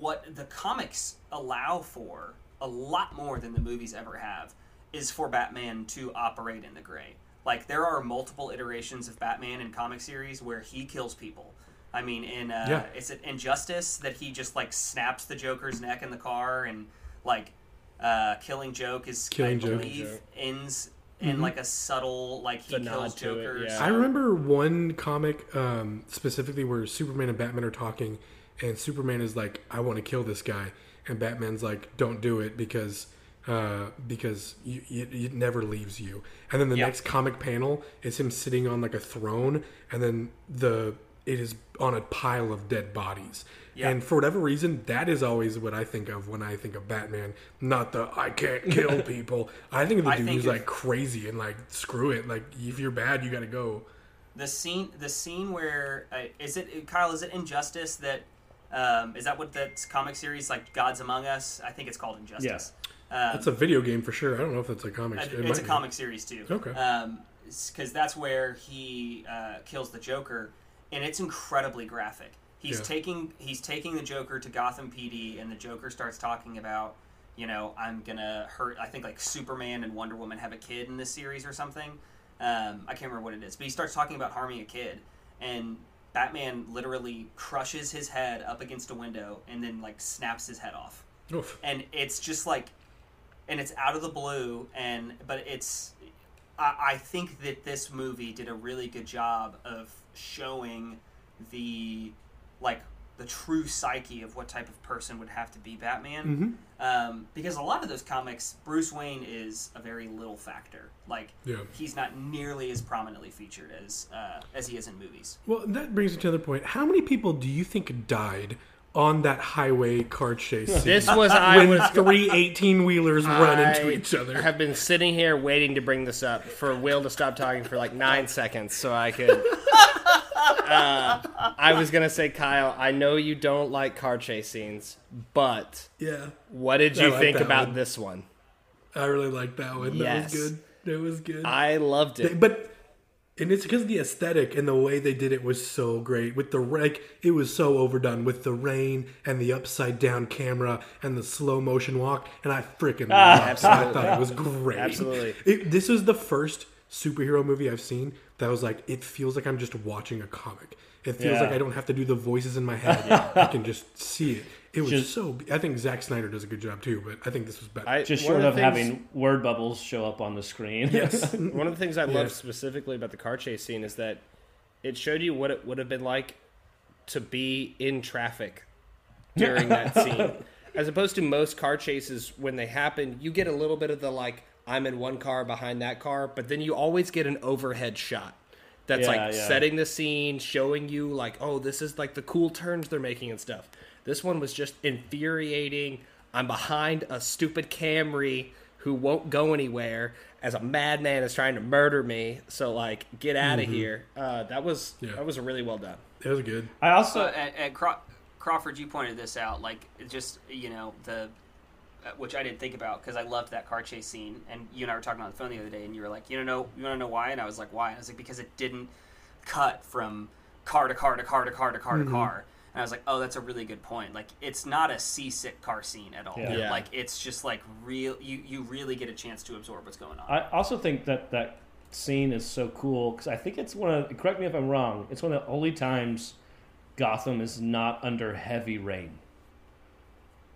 what the comics allow for a lot more than the movies ever have is for Batman to operate in the gray. Like there are multiple iterations of Batman in comic series where he kills people. I mean, in uh, Yeah. it's an Injustice that he just like snaps the Joker's neck in the car and like uh, Killing Joke is Killing I Joke. believe ends in like a subtle like he a kills Joker. it, Joker's. yeah. I remember one comic um, specifically where Superman and Batman are talking, and Superman is like, "I want to kill this guy," and Batman's like, "Don't do it because." Uh, because you, it, it never leaves you, and then the Yeah. next comic panel is him sitting on like a throne, and then the it is on a pile of dead bodies. Yeah. And for whatever reason, that is always what I think of when I think of Batman. Not the I can't kill people. I think of the I dude think who's of- like crazy and like screw it. Like if you're bad, you gotta go. the scene the scene where uh, is it Kyle is it Injustice that um, is that what that comic series like Gods Among Us I think it's called Injustice Yes. um, That's a video game for sure. I don't know if that's a comic. It it's a be. comic series too Okay. um because that's where he uh, kills the Joker and it's incredibly graphic he's Yeah. taking he's taking the Joker to Gotham PD and the Joker starts talking about you know I'm gonna hurt I think like Superman and Wonder Woman have a kid in this series or something um, I can't remember what it is but he starts talking about harming a kid and Batman literally crushes his head up against a window and then like snaps his head off Oof. and it's just like and it's out of the blue and but it's I, I think that this movie did a really good job of showing the like the true psyche of what type of person would have to be Batman. Um, because a lot of those comics, Bruce Wayne is a very little factor. Like Yeah. he's not nearly as prominently featured as uh, as he is in movies. Well, that brings me to another point. How many people do you think died on that highway car chase scene? This was I when was three 18 wheelers run into each other. I have been sitting here waiting to bring this up for Will to stop talking for like nine seconds so I could. Uh, I was gonna say, Kyle, I know you don't like car chase scenes, but yeah. what did you like think about one. this one? I really liked that one. Yes. That was good. That was good. I loved They- it. but and it's because the aesthetic and the way they did it was so great with the like it was so overdone with the rain and the upside down camera and the slow motion walk and i freaking loved it i thought it was great Absolutely. it, this is the first superhero movie i've seen that was like it feels like i'm just watching a comic it feels Yeah. like i don't have to do the voices in my head i can just see it it was Just- so i think Zack snyder does a good job too but i think this was better I, Just short of things- having word bubbles show up on the screen. yes One of the things I Yeah. love specifically about the car chase scene is that it showed you what it would have been like to be in traffic during that scene. As opposed to most car chases, when they happen, you get a little bit of the like, I'm in one car behind that car, but then you always get an overhead shot that's Yeah, like yeah. setting the scene, showing you like, oh, this is like the cool turns they're making and stuff. This one was just infuriating. I'm behind a stupid Camry who won't go anywhere as a madman is trying to murder me. So like, get out of here. Uh, that was Yeah. that was really well done. it was good I also So, and, and Craw- Crawford, you pointed this out, like just you know the, uh, Uh, which I didn't think about because I loved that car chase scene, and you and I were talking on the phone the other day, and you were like, you know, you want to know why? And I was like, why? And I was like, because it didn't cut from car to car to car to car to car to mm-hmm. car. And I was like, oh, that's a really good point. Like, it's not a seasick car scene at all. Yeah. Yeah. Like, it's just like real. You you really get a chance to absorb what's going on. I also think that that scene is so cool because I think it's one of. Correct me if I'm wrong. It's one of the only times Gotham is not under heavy rain.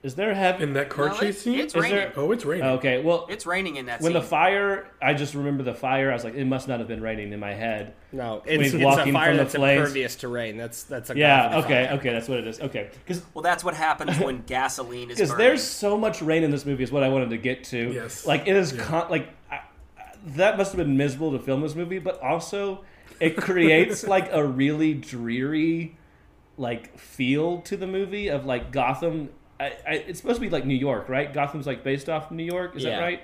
Is there heavy? in that car No, chase scene it's Is raining. there- oh it's raining Okay, well, It's raining in that when scene. the fire, I just remember the fire. I was like, it must not have been raining in my head. No, When it's, it's walking a fire from the that's flames. impervious to rain. That's that's a Yeah. Gotham Okay. fire. Okay. That's what it is. Okay. Because well, that's what happens when gasoline is because there's so much rain in this movie is what I wanted to get to. Yes. Like it is Yeah. con- like I, I- that must have been miserable to film this movie, but also it creates like a really dreary like feel to the movie of like Gotham. I, I, it's supposed to be like New York, right? Gotham's like based off New York. Is Yeah. that right?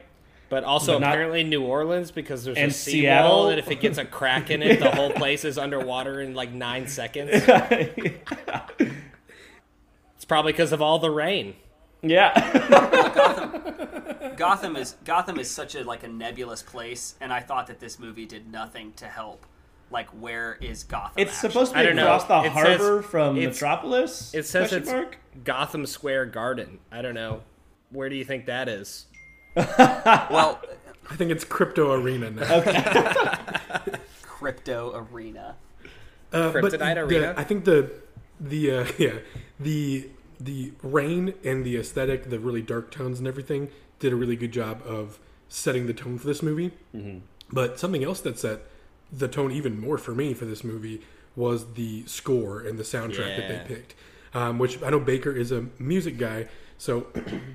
But also But not- apparently New Orleans because there's And a seawall Seattle. that if it gets a crack in it, the whole place is underwater in like nine seconds. It's probably because of all the rain. yeah. Gotham is Gotham is such a like a nebulous place, and I thought that this movie did nothing to help. Like, where is Gotham? it's actually? supposed to I be don't know. across the It says- harbor from Metropolis. It says it's mark? Gotham Square Garden. I don't know. Where do you think that is? well, I think it's Crypto Arena now. crypto arena. Uh, but Kryptonite the- Arena? I think the the uh, yeah the the rain and the aesthetic, the really dark tones and everything, did a really good job of setting the tone for this movie. Mm-hmm. But something else that set the tone even more for me for this movie was the score and the soundtrack that they picked. Um, which I know Baker is a music guy, so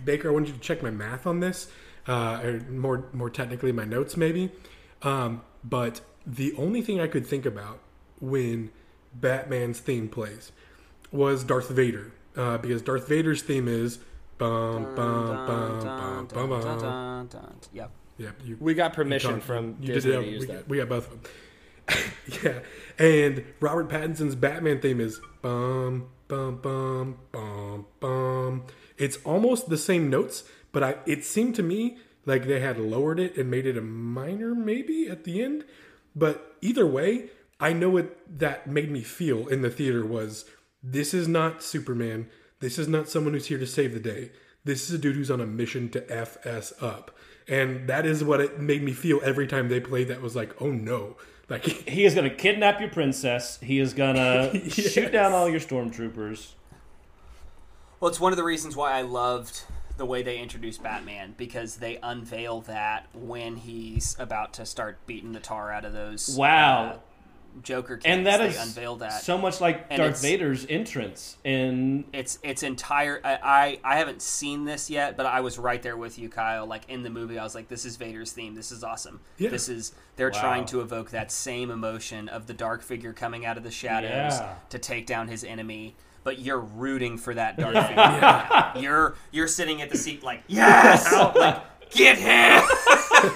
Baker, I wanted you to check my math on this, uh, or more more technically my notes maybe. Um, but the only thing I could think about when Batman's theme plays was Darth Vader, uh, because Darth Vader's theme is bum bum bum bum bum bum. Yep. Yeah, you, We got permission talked- from you Disney did to use we, that. got, we got both of them. yeah, and Robert Pattinson's Batman theme is bum bum bum bum bum. It's almost the same notes, but I it seemed to me like they had lowered it and made it a minor maybe at the end. But either way, I know what that made me feel in the theater was this is not Superman. This is not someone who's here to save the day. This is a dude who's on a mission to FS up. And that is what it made me feel every time they played that was like, oh no. Like He is going to kidnap your princess. He is going to shoot down all your stormtroopers. Well, it's one of the reasons why I loved the way they introduced Batman because they unveil that when he's about to start beating the tar out of those Wow. uh, Joker kids. And that they is unveil that. so much like And Darth Vader's entrance in it's it's entire. I, I I haven't seen this yet, but I was right there with you, Kyle. Like in the movie, I was like, "This is Vader's theme. This is awesome. Yeah. This is they're Wow. trying to evoke that same emotion of the dark figure coming out of the shadows Yeah. to take down his enemy." But you're rooting for that dark figure. You're you're sitting at the seat like, yes, like get him.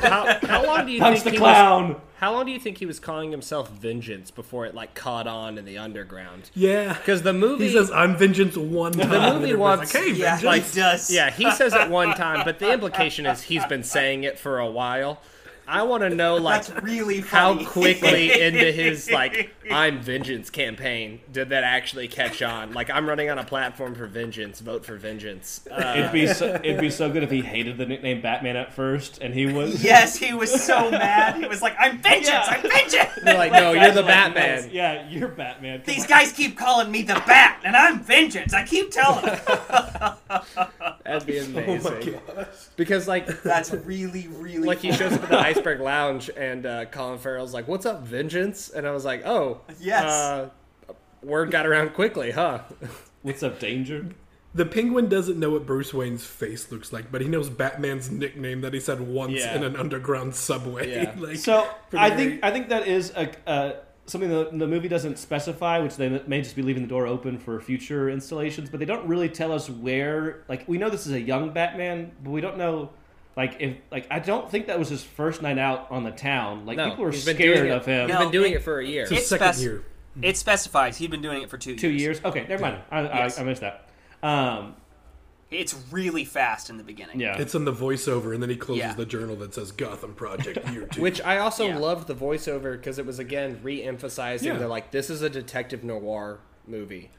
How, how long do you Punch think the he clown. How long do you think he was calling himself Vengeance before it like caught on in the underground? Yeah, Because the movie, he says I'm vengeance one time. the movie everybody's wants, like, hey, Yeah, vengeance. he does. yeah, he says it one time, but the implication is he's been saying it for a while. I want to know like That's really how quickly into his like I'm vengeance campaign did that actually catch on? Like I'm running on a platform for vengeance, vote for vengeance. Uh, It'd be so, it'd be so good if he hated the nickname Batman at first, and he was Yes, he was so mad. He was like, "I'm vengeance! I'm vengeance!" they're like, no, you're the Like, Batman. Yeah, you're Batman. Come These on. guys keep calling me the Bat, and I'm vengeance. I keep telling them. That'd be amazing. Because like That's really, really like he shows up at the Iceberg Lounge and uh, Colin Farrell's like, "What's up, Vengeance?" And I was like, "Oh, Yes. Uh, word got around quickly, huh?" What's up, Danger? The penguin doesn't know what Bruce Wayne's face looks like, but he knows Batman's nickname that he said once Yeah. in an underground subway. Yeah. like, So pretty I think. I think that is a, uh, something that the movie doesn't specify, which they may just be leaving the door open for future installations. But they don't really tell us where. Like we know this is a young Batman, but we don't know. Like if like I don't think that was his first night out on the town. Like No, people were he's been doing scared of him. He's No, been doing it- it for a year. it's his it's second spec- year. It specifies he'd been doing it for two, Two years. years. Okay, never mind. I, Yes. I, I missed that. Um, It's really fast in the beginning. yeah. It's in the voiceover, and then he closes Yeah. the journal that says Gotham Project Year Two. Which I also Yeah. loved the voiceover because it was again re-emphasizing Yeah. they're like this is a detective noir movie.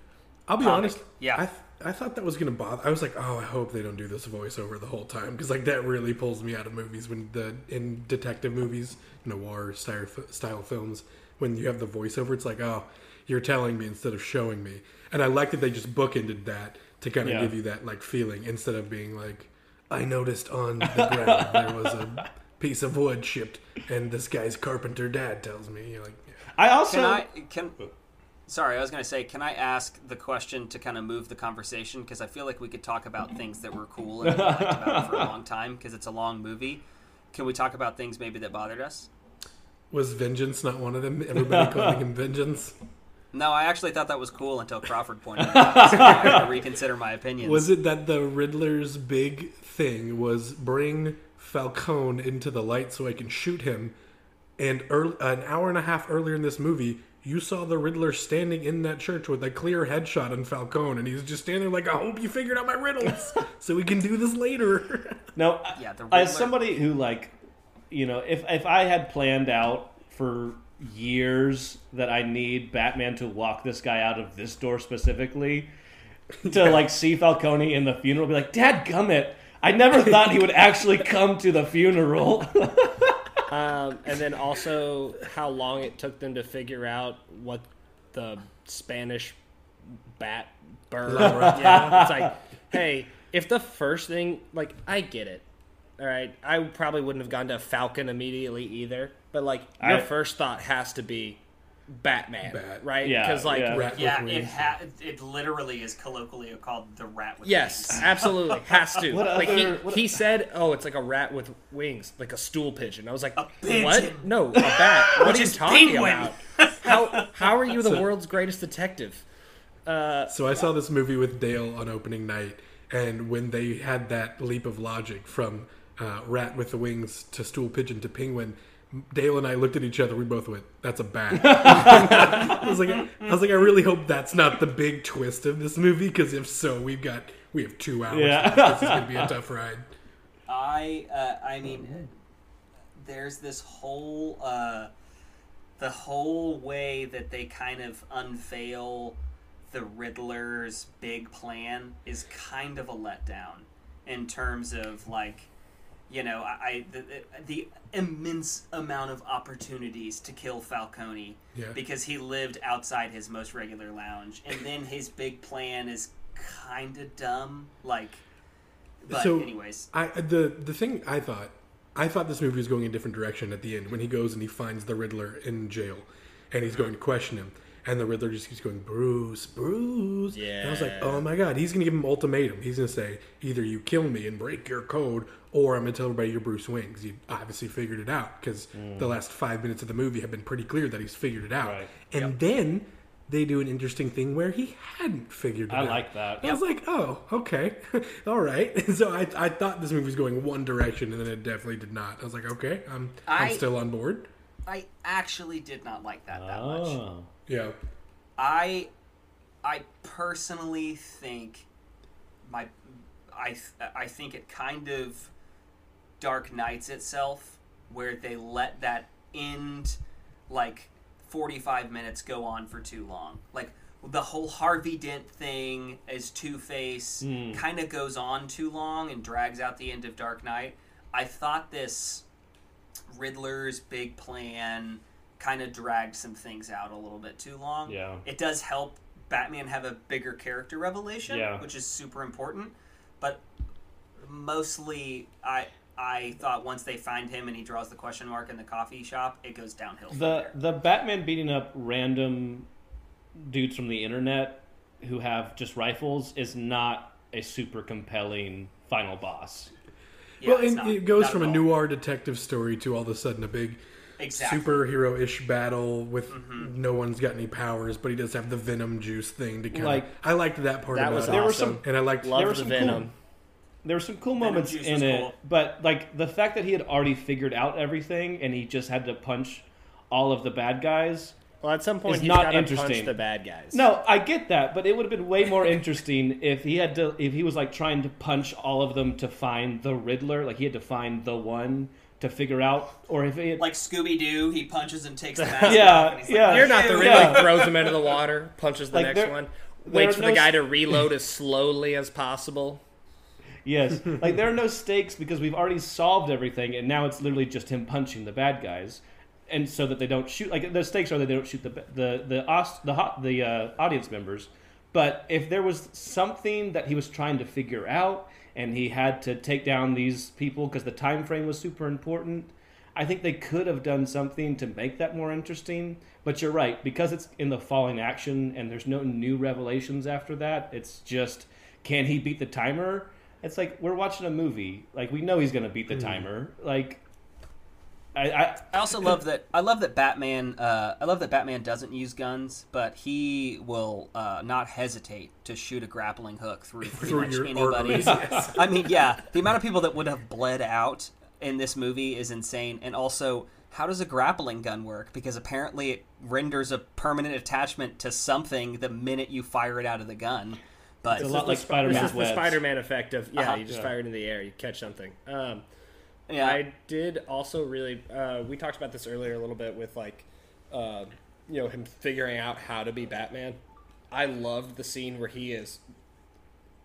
I'll be comic. honest. Yeah. I, th- I thought that was gonna bother. I was like, oh, I hope they don't do this voiceover the whole time because like that really pulls me out of movies when the in detective movies, noir style style films, when you have the voiceover, it's like, oh, you're telling me instead of showing me. And I like that they just bookended that to kind of Yeah. give you that like feeling instead of being like, I noticed on the ground there was a piece of wood shipped, and this guy's carpenter dad tells me. You're like, yeah. I also Can I can? Sorry, I was going to say, can I ask the question to kind of move the conversation because I feel like we could talk about things that were cool and we liked about it for a long time because it's a long movie. Can we talk about things maybe that bothered us? was vengeance not one of them? Everybody calling him vengeance. No, I actually thought that was cool until Crawford pointed it out. So I had to reconsider my opinion. Was it that the Riddler's big thing was bring Falcone into the light so I can shoot him? And early, an hour and a half earlier in this movie, you saw the Riddler standing in that church with a clear headshot on Falcone, and he's just standing there like, "I hope you figured out my riddles, so we can do this later." No, Yeah, as somebody who like, you know, if if I had planned out for years that I need Batman to walk this guy out of this door specifically to like see Falcone in the funeral, be like, Dad, gummit. I never thought he would actually come to the funeral. Um, and then also how long it took them to figure out what the Spanish bat bird. yeah, it's like, hey, if the first thing, like, I get it. All right, I probably wouldn't have gone to Falcone immediately either. But like, your I- first thought has to be Batman, Bat. right? Yeah, Because like, yeah. Rat Yeah, it ha- it literally is colloquially called the rat with Yes, wings. absolutely has to. What like other- he, what- he said, "Oh, it's like a rat with wings, like a stool pigeon." I was like, pigeon. "What? No, a bat. What are you talking penguin. about? How how are you the world's greatest detective?" So I saw this movie with Dale on opening night, and when they had that leap of logic from uh, rat with the wings to stool pigeon to penguin, Dale and I looked at each other. We both went, "That's a bat." I was like, I was like, I really hope that's not the big twist of this movie, because if so, we've got we have two hours. Yeah. left. This is gonna be a tough ride. I uh, I mean, there's this whole uh, the whole way that they kind of unveil the Riddler's big plan is kind of a letdown in terms of like you know I, I the, the immense amount of opportunities to kill Falcone Yeah. because he lived outside his most regular lounge. And then his big plan is kind of dumb like but So- anyways. I the the thing I thought I thought this movie was going a different direction at the end when he goes and he finds the Riddler in jail and he's going to question him and the Riddler just keeps going Bruce Bruce and I was like oh my god he's gonna give him an ultimatum he's gonna say either you kill me and break your code or I'm gonna tell everybody you're Bruce Wayne 'cause he obviously figured it out because mm. the last five minutes of the movie have been pretty clear that he's figured it out Right. and then they do an interesting thing where he hadn't figured it I out like that. I was like, oh, okay, all right. So I, I thought this movie was going one direction, and then it definitely did not. I was like, okay, I'm, I, I- am still on board. I actually did not like that that much. Oh. Yeah. I I personally think my I I think it kind of Dark Knights itself where they let that end like 45 minutes go on for too long. Like the whole Harvey Dent thing as Two Face Hmm. kind of goes on too long and drags out the end of Dark Knight. I thought this Riddler's big plan kind of dragged some things out a little bit too long. Yeah. It does help Batman have a bigger character revelation, Yeah. which is super important. But mostly, I I thought once they find him and he draws the question mark in the coffee shop, it goes downhill. from The there. the Batman beating up random dudes from the internet who have just rifles is not a super compelling final boss. Yeah, well, and not- it goes from a noir detective story to all of a sudden a big Exactly. superhero-ish battle with Mm-hmm. no one's got any powers, but he does have the venom juice thing to kind Like- of. I liked that part. That about was it. There were awesome. some- and I liked. there Love were the some Venom. cool there were some cool Venom moments in it, cool. but like the fact that he had already figured out everything and he just had to punch all of the bad guys. Well, at some point It's he's not got punch interesting. the bad guys. No, I get that, but it would have been way more interesting if he had to if he was like trying to punch all of them to find the Riddler, like he had to find the one to figure out or if it like Scooby Doo, he punches and takes the mask Yeah, off. And he's yeah. like, You're not the "Ew." really Yeah. throws him into the water, punches the Like, next there- one, there waits for no the guy s- to reload as slowly as possible. Yes, like there are no stakes because we've already solved everything, and now it's literally just him punching the bad guys, and so that they don't shoot. Like the stakes are that they don't shoot the the the os- the hot, the uh, audience members. But if there was something that he was trying to figure out, and he had to take down these people because the time frame was super important, I think they could have done something to make that more interesting. But you're right because it's in the falling action, and there's no new revelations after that. It's just can he beat the timer? It's like we're watching a movie. Like we know he's going to beat the mm. timer. Like I, I I also love that. I love that Batman. Uh, I love that Batman doesn't use guns, but he will uh, not hesitate to shoot a grappling hook through pretty Through much anybody. anybody's. arteries, I mean, yeah, the amount of people that would have bled out in this movie is insane. And also, how does a grappling gun work? Because apparently, it renders a permanent attachment to something the minute you fire it out of the gun. But It's a lot like This Spider-Man's is the. Spider-Man effect of yeah, Uh-huh. you just Yeah. fire it in the air, you catch something. Um, yeah, I did also really. Uh, we talked about this earlier a little bit with like, uh, you know, him figuring out how to be Batman. I loved the scene where he is.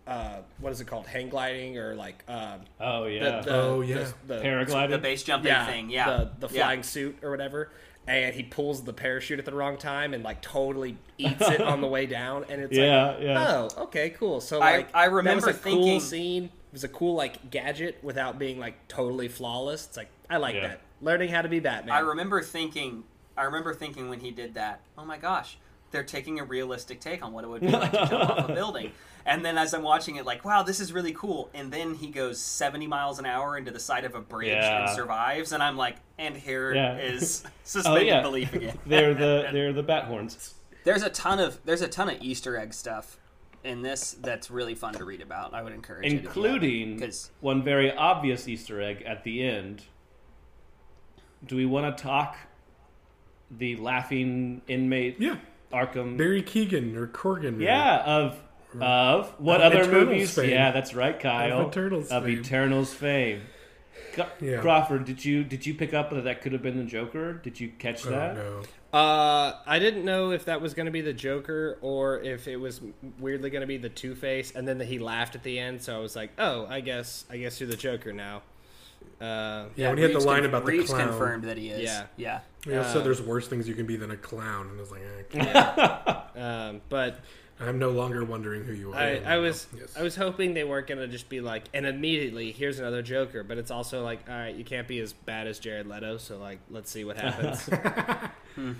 Uh, what is it called? Hang gliding or like um, oh yeah, the, Oh, yeah. the, the the base jumping yeah, thing. Yeah, the, the Yeah. flying suit or whatever. And he pulls the parachute at the wrong time and like totally eats it on the way down. And it's Yeah, like, yeah. oh, okay, cool. So I- like, I that remember was a cool thinking- scene. It was a cool like gadget without being like totally flawless. It's like I like Yeah. that. Learning how to be Batman. I remember thinking, I remember thinking when he did that, oh my gosh, they're taking a realistic take on what it would be like to jump off a building. And then as I'm watching it, like, wow, this is really cool. And then he goes 70 miles an hour into the side of a bridge Yeah. and survives. And I'm like, and here is oh, Yeah. suspended oh yeah, belief again. they're the they're the bat horns. There's a ton of there's a ton of Easter egg stuff in this that's really fun to read about. I would encourage it including because one very obvious Easter egg at the end. Do we want to talk the laughing inmate Yeah, Arkham? Barry Keegan or Corgan. or- yeah, of of what Of other Eternals movies? fame. Yeah, that's right, Kyle. Of Eternals of fame. Eternals fame. Ca- Yeah. Crawford, did you did you pick up that that could have been the Joker? Did you catch Oh, that? no. Uh, I didn't know if that was going to be the Joker or if it was weirdly going to be the Two Face, and then he laughed at the end. So I was like, oh, I guess I guess you're the Joker now. Uh, Yeah, when he had the line con- about the clown. confirmed that he is. Yeah. yeah. Yeah, so Um, there's worse things you can be than a clown. And I was like, eh. um, but I'm no longer wondering who you are. I, I was Yes. I was hoping they weren't gonna just be like, and immediately here's another Joker. But it's also like, all right, you can't be as bad as Jared Leto, so like, let's see what happens.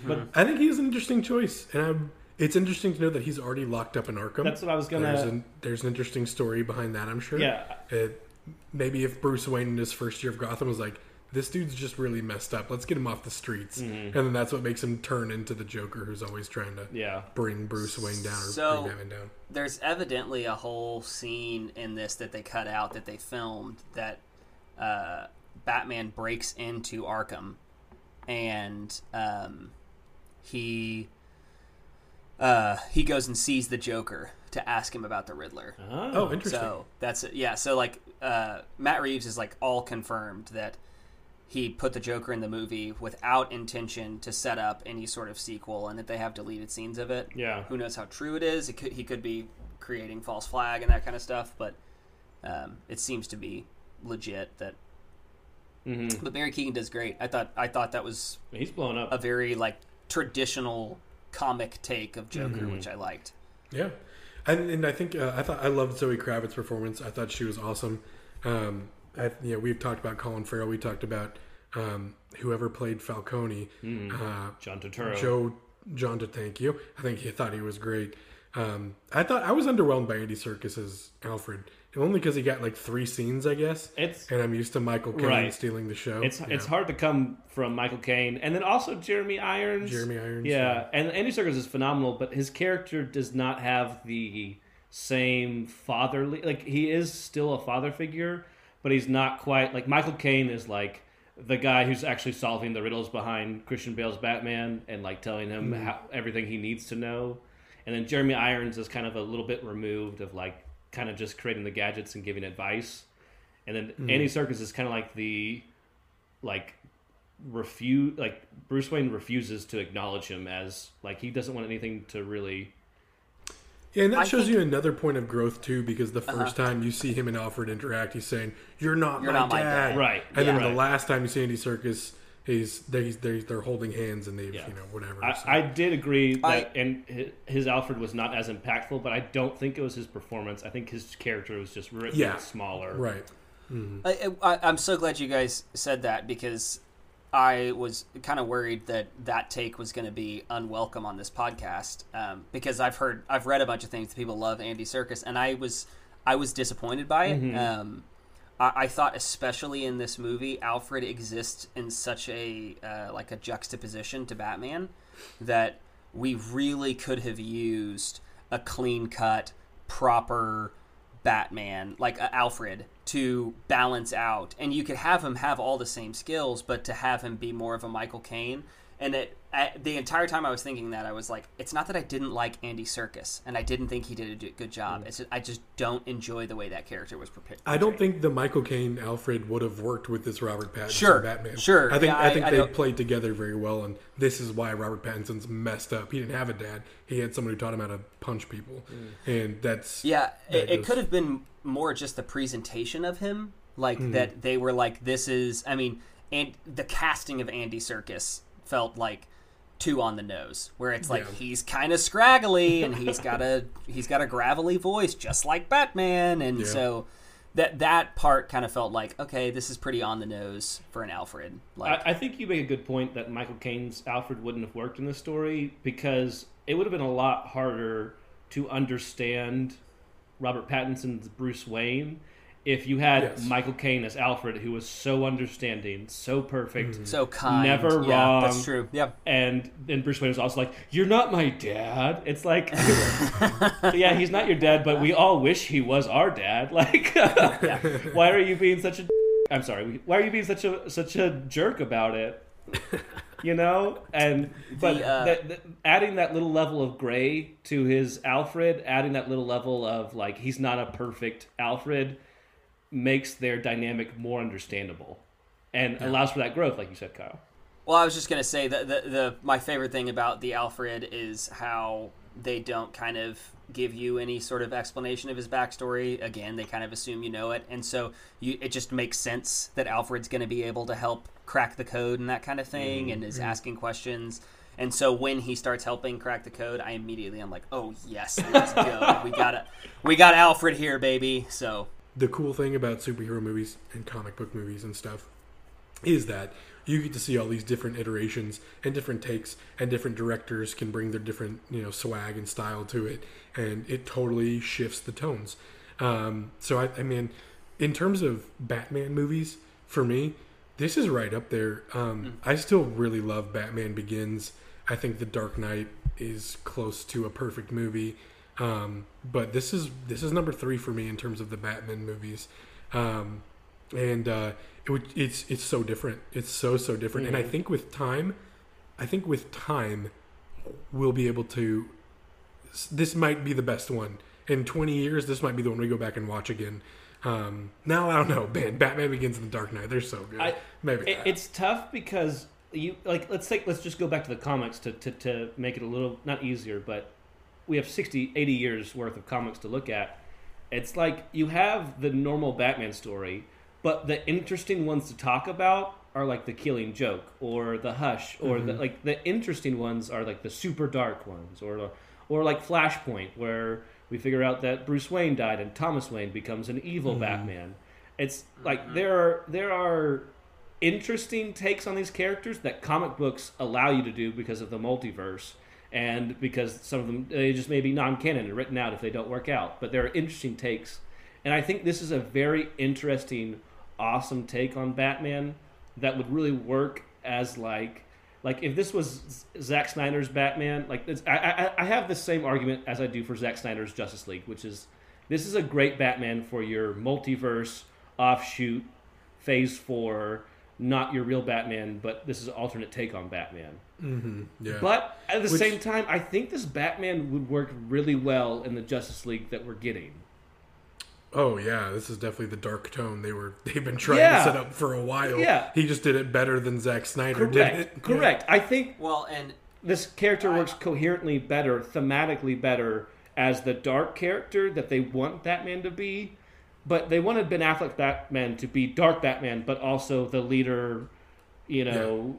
But I think he's an interesting choice, and I'm, it's interesting to know that he's already locked up in Arkham. That's what I was gonna- There's an, there's an interesting story behind that. I'm sure. Yeah. It, maybe if Bruce Wayne in his first year of Gotham was like, "This dude's just really messed up. Let's get him off the streets," Mm-hmm. and then that's what makes him turn into the Joker, who's always trying to Yeah. bring Bruce Wayne down or So- bring Batman down. there's evidently a whole scene in this that they cut out that they filmed that uh, Batman breaks into Arkham and um, he uh, he goes and sees the Joker to ask him about the Riddler. Oh, interesting. So that's it. Yeah. So like uh, Matt Reeves is like all confirmed that he put the Joker in the movie without intention to set up any sort of sequel, and that they have deleted scenes of it. Yeah. Who knows how true it is? It could, he could be creating false flag and that kind of stuff, but um, it seems to be legit. That. Mhm. But Barry Keegan does great. I thought I thought that was He's blown up. a very like traditional comic take of Joker, Mm-hmm. which I liked. Yeah, and and I think uh, I thought I loved Zoe Kravitz's performance. I thought she was awesome. Um, I, know, we've talked about Colin Farrell. We talked about um, whoever played Falcone. Uh, Mm-hmm. John Turturro. Joe John. To thank you. I think he thought he was great. Um, I thought I was underwhelmed by Andy Serkis's Alfred, only because he got like three scenes, I guess. It's- and I'm used to Michael Caine Right. stealing the show. It's Yeah. it's hard to come from Michael Caine, and then also Jeremy Irons. Jeremy Irons, yeah, and Andy Serkis is phenomenal, but his character does not have the same fatherly. Like he is still a father figure, but he's not quite like Michael Caine is like the guy who's actually solving the riddles behind Christian Bale's Batman and like telling him Mm-hmm. how, everything he needs to know. And then Jeremy Irons is kind of a little bit removed of like kind of just creating the gadgets and giving advice. And then Mm-hmm. Andy Serkis is kind of like the like refuse like Bruce Wayne refuses to acknowledge him as like he doesn't want anything to really Yeah, and that I shows think- you another point of growth too, because the uh-huh. 1st time you see him and Alfred interact, he's saying, "You're not, You're my, not my dad. dad. Right, And then yeah. the last time you see Andy Serkis, he's they they're, they're holding hands and they've Yeah. you know whatever. I, so. I did agree that I- and his, his Alfred was not as impactful, but I don't think it was his performance. I think his character was just written Yeah. smaller. right. Mm-hmm. I, I, I'm so glad you guys said that because I was kind of worried that that take was going to be unwelcome on this podcast um, because I've heard I've read a bunch of things that people love Andy Serkis and I was I was disappointed by it. Um, I, I thought especially in this movie Alfred exists in such a uh, like a juxtaposition to Batman that we really could have used a clean cut proper Batman, like uh, Alfred, to balance out, and you could have him have all the same skills, but to have him be more of a Michael Caine. And it, at, the entire time I was thinking that, I was like, it's not that I didn't like Andy Serkis, and I didn't think he did a good job. Mm. It's just, I just don't enjoy the way that character was prepared. I don't think the Michael Caine Alfred would have worked with this Robert Pattinson Sure, Batman. sure. I think Yeah, I, I- think I they don't- played together very well, and this is why Robert Pattinson's messed up. He didn't have a dad. He had someone who taught him how to punch people, mm. and that's Yeah, that it, it goes- could have been more just the presentation of him, like mm. that they were like, "This is." I mean, and the casting of Andy Serkis felt like too on the nose, where it's like Yeah. he's kind of scraggly and he's got a he's got a gravelly voice, just like Batman, and Yeah. so that that part kind of felt like okay, this is pretty on the nose for an Alfred. Like, I, I think you make a good point that Michael Caine's Alfred wouldn't have worked in this story because it would have been a lot harder to understand Robert Pattinson's Bruce Wayne if you had Yes. Michael Caine as Alfred, who was so understanding, so perfect, so kind, never yeah, wrong. That's true. Yeah. and then Bruce Wayne was also like, "You're not my dad." It's like, yeah, he's not your dad, but we all wish he was our dad. Like, why are you being such a? I'm sorry. Why are you being such a such a jerk about it? You know, and but The, uh, that- that- adding that little level of gray to his Alfred, adding that little level of like he's not a perfect Alfred, makes their dynamic more understandable, and allows for that growth, like you said, Kyle. Well, I was just gonna say that the, the my favorite thing about the Alfred is how they don't kind of give you any sort of explanation of his backstory. Again, they kind of assume you know it, and so you it just makes sense that Alfred's going to be able to help crack the code and that kind of thing, and is mm-hmm. asking questions. And so when he starts helping crack the code, I immediately I'm like, oh yes, let's go. we got it. We got Alfred here, baby. So the cool thing about superhero movies and comic book movies and stuff is that you get to see all these different iterations and different takes and different directors can bring their different you know swag and style to it and it totally shifts the tones. Um, so I, I mean in terms of batman movies for me this is right up there. Um, i still really love batman begins. I think the dark knight is close to a perfect movie um, but this is this is number three for me in terms of the batman movies um, and uh, it would, it's it's so different. It's so so different, and I think with time, I think with time, we'll be able to. This might be the best one in 20 years. This might be the one we go back and watch again. Um, now I don't know, man. Batman Begins and The Dark Knight, they're so good. I- Maybe It, it's tough because you like let's take let's just go back to the comics to, to, to make it a little not easier, but we have 60, 80 years worth of comics to look at. It's like you have the normal Batman story, but the interesting ones to talk about are like the Killing Joke or the Hush, or the mm-hmm. like the interesting ones are like the super dark ones, or or like Flashpoint, where we figure out that Bruce Wayne died and Thomas Wayne becomes an evil mm-hmm. Batman. It's like mm-hmm. there are there are interesting takes on these characters that comic books allow you to do because of the multiverse and because some of them they just may be non-canon and written out if they don't work out. But there are interesting takes. And i think this is a very interesting awesome take on batman that would really work as like like if this was Zack Snyder's Batman, like I, I I have the same argument as I do for Zack Snyder's Justice League, which is this is a great Batman for your multiverse offshoot phase four, not your real Batman, but this is an alternate take on Batman. Mm-hmm. yeah. But at the Which- same time, I think this Batman would work really well in the Justice League that we're getting. oh yeah, this is definitely the dark tone they were they've been trying Yeah. to set up for a while. Yeah. he just did it better than Zack Snyder did it. Correct. I think Well, and this character works coherently better, thematically better as the dark character that they want Batman to be. But they wanted Ben Affleck Batman to be dark Batman, but also the leader, you know,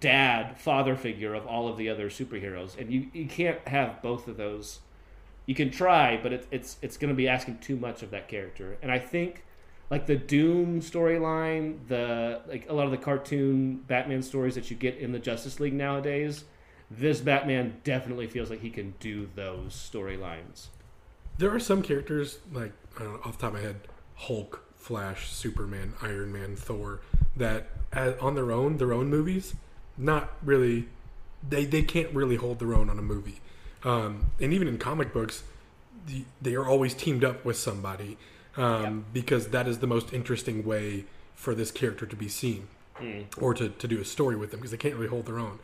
dad, father figure of all of the other superheroes. And you, you can't have both of those. You can try, but it, it's it's going to be asking too much of that character. And I think like the Doom storyline, the like a lot of the cartoon Batman stories that you get in the Justice League nowadays, this Batman definitely feels like he can do those storylines. There are some characters like I don't know, off the top of my head, Hulk, Flash, Superman, Iron Man, Thor, that uh, on their own, their own movies, not really. They they can't really hold their own on a movie, um, and even in comic books, the, they are always teamed up with somebody um, because that is the most interesting way for this character to be seen or to, to do a story with them because they can't really hold their own.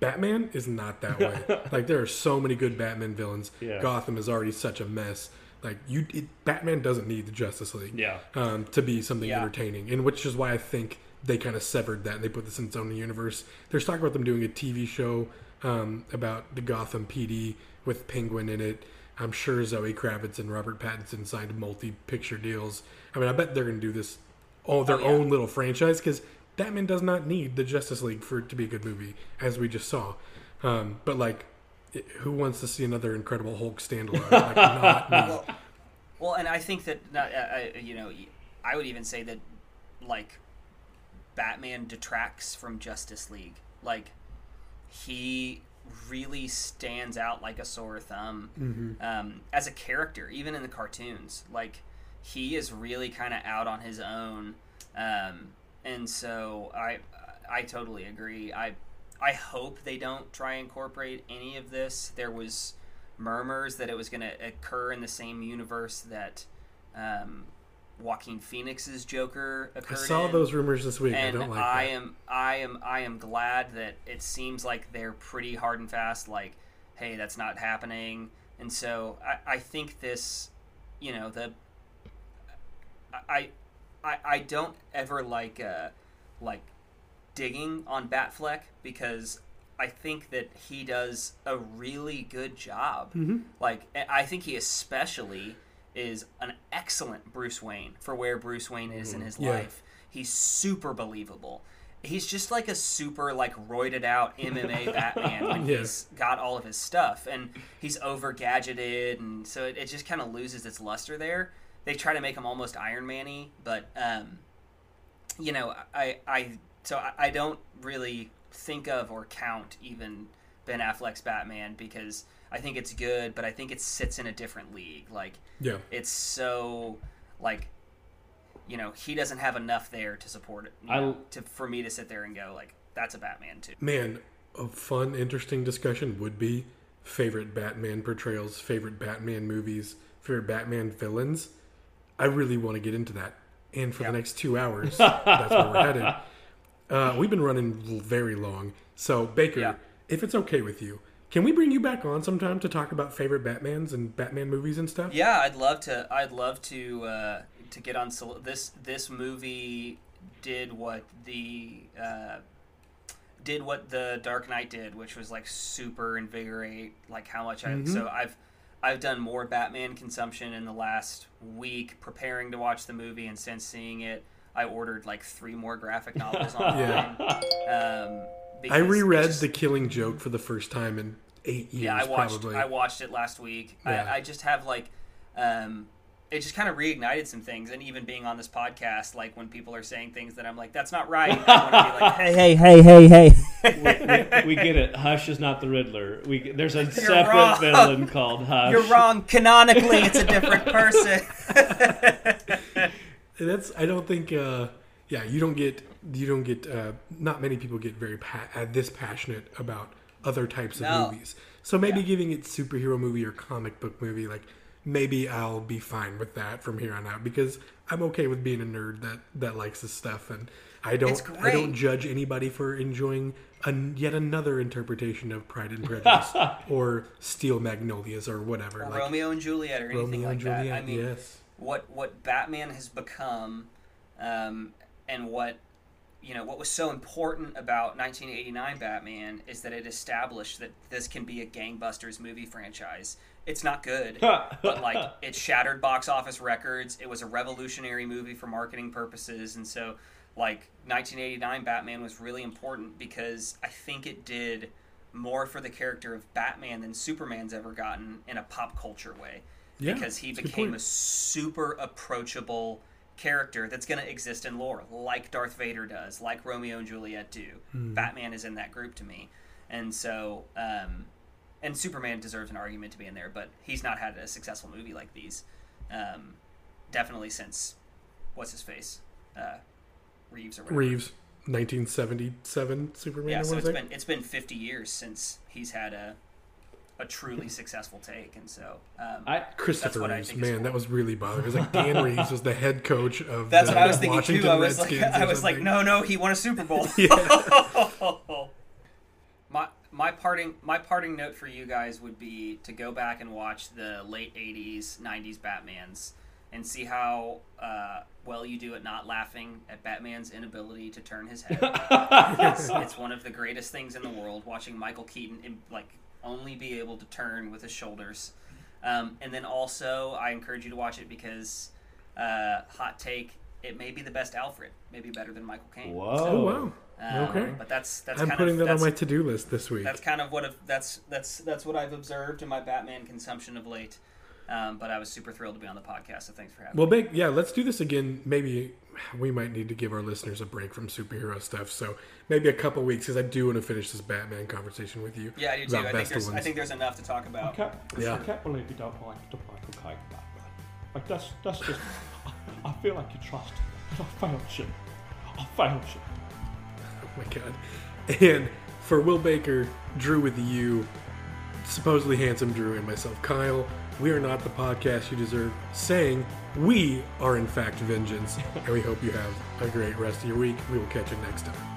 Batman is not that way. like there are so many good Batman villains. Yeah. Gotham is already such a mess. Like you, it, Batman doesn't need the Justice League. Yeah. Um, to be something Yeah. entertaining, and which is why I think they kind of severed that and they put this in its own universe. There's talk about them doing a TV show um, about the Gotham PD with Penguin in it. I'm sure Zoe Kravitz and Robert Pattinson signed multi-picture deals. I mean, I bet they're going to do this all their yeah. own little franchise because Batman does not need the Justice League for it to be a good movie, as we just saw. Um, but like, who wants to see another Incredible Hulk standalone? Like, not me. Well, and I think that uh, uh, you know, I would even say that like Batman detracts from Justice League. Like he really stands out like a sore thumb um, as a character, even in the cartoons. Like he is really kind of out on his own, um, and so I I totally agree. I I hope they don't try and incorporate any of this. There was murmurs that it was going to occur in the same universe that um, Joaquin Phoenix's Joker occurred. I saw in. those rumors this week. and I don't like I that. am I am I am glad that it seems like they're pretty hard and fast. Like, hey, that's not happening. And so I, I think this, you know, the I I I don't ever like uh like digging on Batfleck because I think that he does a really good job. Mm-hmm. Like I- think he especially is an excellent Bruce Wayne for where Bruce Wayne is in his Yeah. life. He's super believable. He's just like a super like roided out MMA Batman when he's got all of his stuff and he's over gadgeted and so it, it just kind of loses its luster there. They try to make him almost Iron Man-y, but um, you know, I, I, so I, I don't really think of or count even Ben Affleck's Batman because I think it's good, but I think it sits in a different league. Like, Yeah. it's so, like, you know, he doesn't have enough there to support it. you I- know, to for me to sit there and go like, that's a Batman too. Man, a fun, interesting discussion would be favorite Batman portrayals, favorite Batman movies, favorite Batman villains. I really want to get into that. and for the next two hours, that's where we're headed. Uh, we've been running very long. So, Baker, Yeah. if it's okay with you, can we bring you back on sometime to talk about favorite Batmans and Batman movies and stuff? Yeah, I'd love to. I'd love to uh, to get on this. This movie did what the uh, did what the Dark Knight did, which was like super invigorate. Like how much I so I've I've done more Batman consumption in the last week preparing to watch the movie, and since seeing it, I ordered like three more graphic novels online. um, I reread just- The Killing Joke for the first time in eight years, yeah, I watched. probably. I watched it last week. Yeah. I, I just have like, um, it just kind of reignited some things, and even being on this podcast, like when people are saying things that I'm like, that's not right. I want to be like, hey, hey, hey, hey, hey. we get it. Hush is not the Riddler. We there's a wrong. separate villain called Hush. You're wrong. Canonically, it's a different person. That's I don't think uh yeah, you don't get you don't get uh not many people get very pa- uh, this passionate about other types of No. movies. So maybe giving it superhero movie or comic book movie like maybe I'll be fine with that from here on out because I'm okay with being a nerd that that likes this stuff and I don't I don't judge anybody for enjoying an, yet another interpretation of Pride and Prejudice or Steel Magnolias or whatever. like Romeo and Juliet or anything Romeo like and Juliet, that. I mean, yes. What what Batman has become, um, and what you know what was so important about 1989 Batman is that it established that this can be a gangbusters movie franchise. It's not good, but like it shattered box office records. It was a revolutionary movie for marketing purposes, and so like 1989 Batman was really important because I think it did more for the character of Batman than Superman's ever gotten in a pop culture way Yeah, because he that's a good became a super approachable character that's going to exist in lore, like Darth Vader does, like Romeo and Juliet do. Hmm. Batman is in that group to me, and so um, and Superman deserves an argument to be in there, but he's not had a successful movie like these. Um, definitely since what's his face, uh, Reeves or whatever. Reeves 1977 Superman Yeah, so it's been it's been 50 years since he's had a a truly successful take, and so um, I Christopher I Reeves, man, cool. that was really bothering. It was like Dan Reeves was the head coach of That's the what I was thinking Washington too. I was like, Redskins I or was like, no, no, he won a Super Bowl. my my parting my parting note for you guys would be to go back and watch the late '80s, '90s Batman's and see how uh, well you do at not laughing at Batman's inability to turn his head. it's, it's one of the greatest things in the world. Watching Michael Keaton like only be able to turn with his shoulders, um, and then also I encourage you to watch it because uh, hot take. It may be the best Alfred, maybe better than Michael Caine. Whoa. Oh wow. Um, okay. but that's that's I'm kind putting of, that on my to-do list this week. that's kind of what I've, that's that's that's what I've observed in my Batman consumption of late. Um, but I was super thrilled to be on the podcast, so thanks for having me. Well, me. big yeah. Let's do this again. Maybe we might need to give our listeners a break from superhero stuff. So maybe a couple weeks because I do want to finish this Batman conversation with you. Yeah, I do too. I think there's I think there's enough to talk about. can't, Yeah. I can't believe you don't like the Michael Caine Batman. Like that's that's just. I, I feel like you trust, but I failed you. I failed you. Oh my god. And for Will Baker, Drew with the U, supposedly handsome Drew, and myself, Kyle, we are not the podcast you deserve, saying we are in fact vengeance. and we hope you have a great rest of your week. We will catch you next time.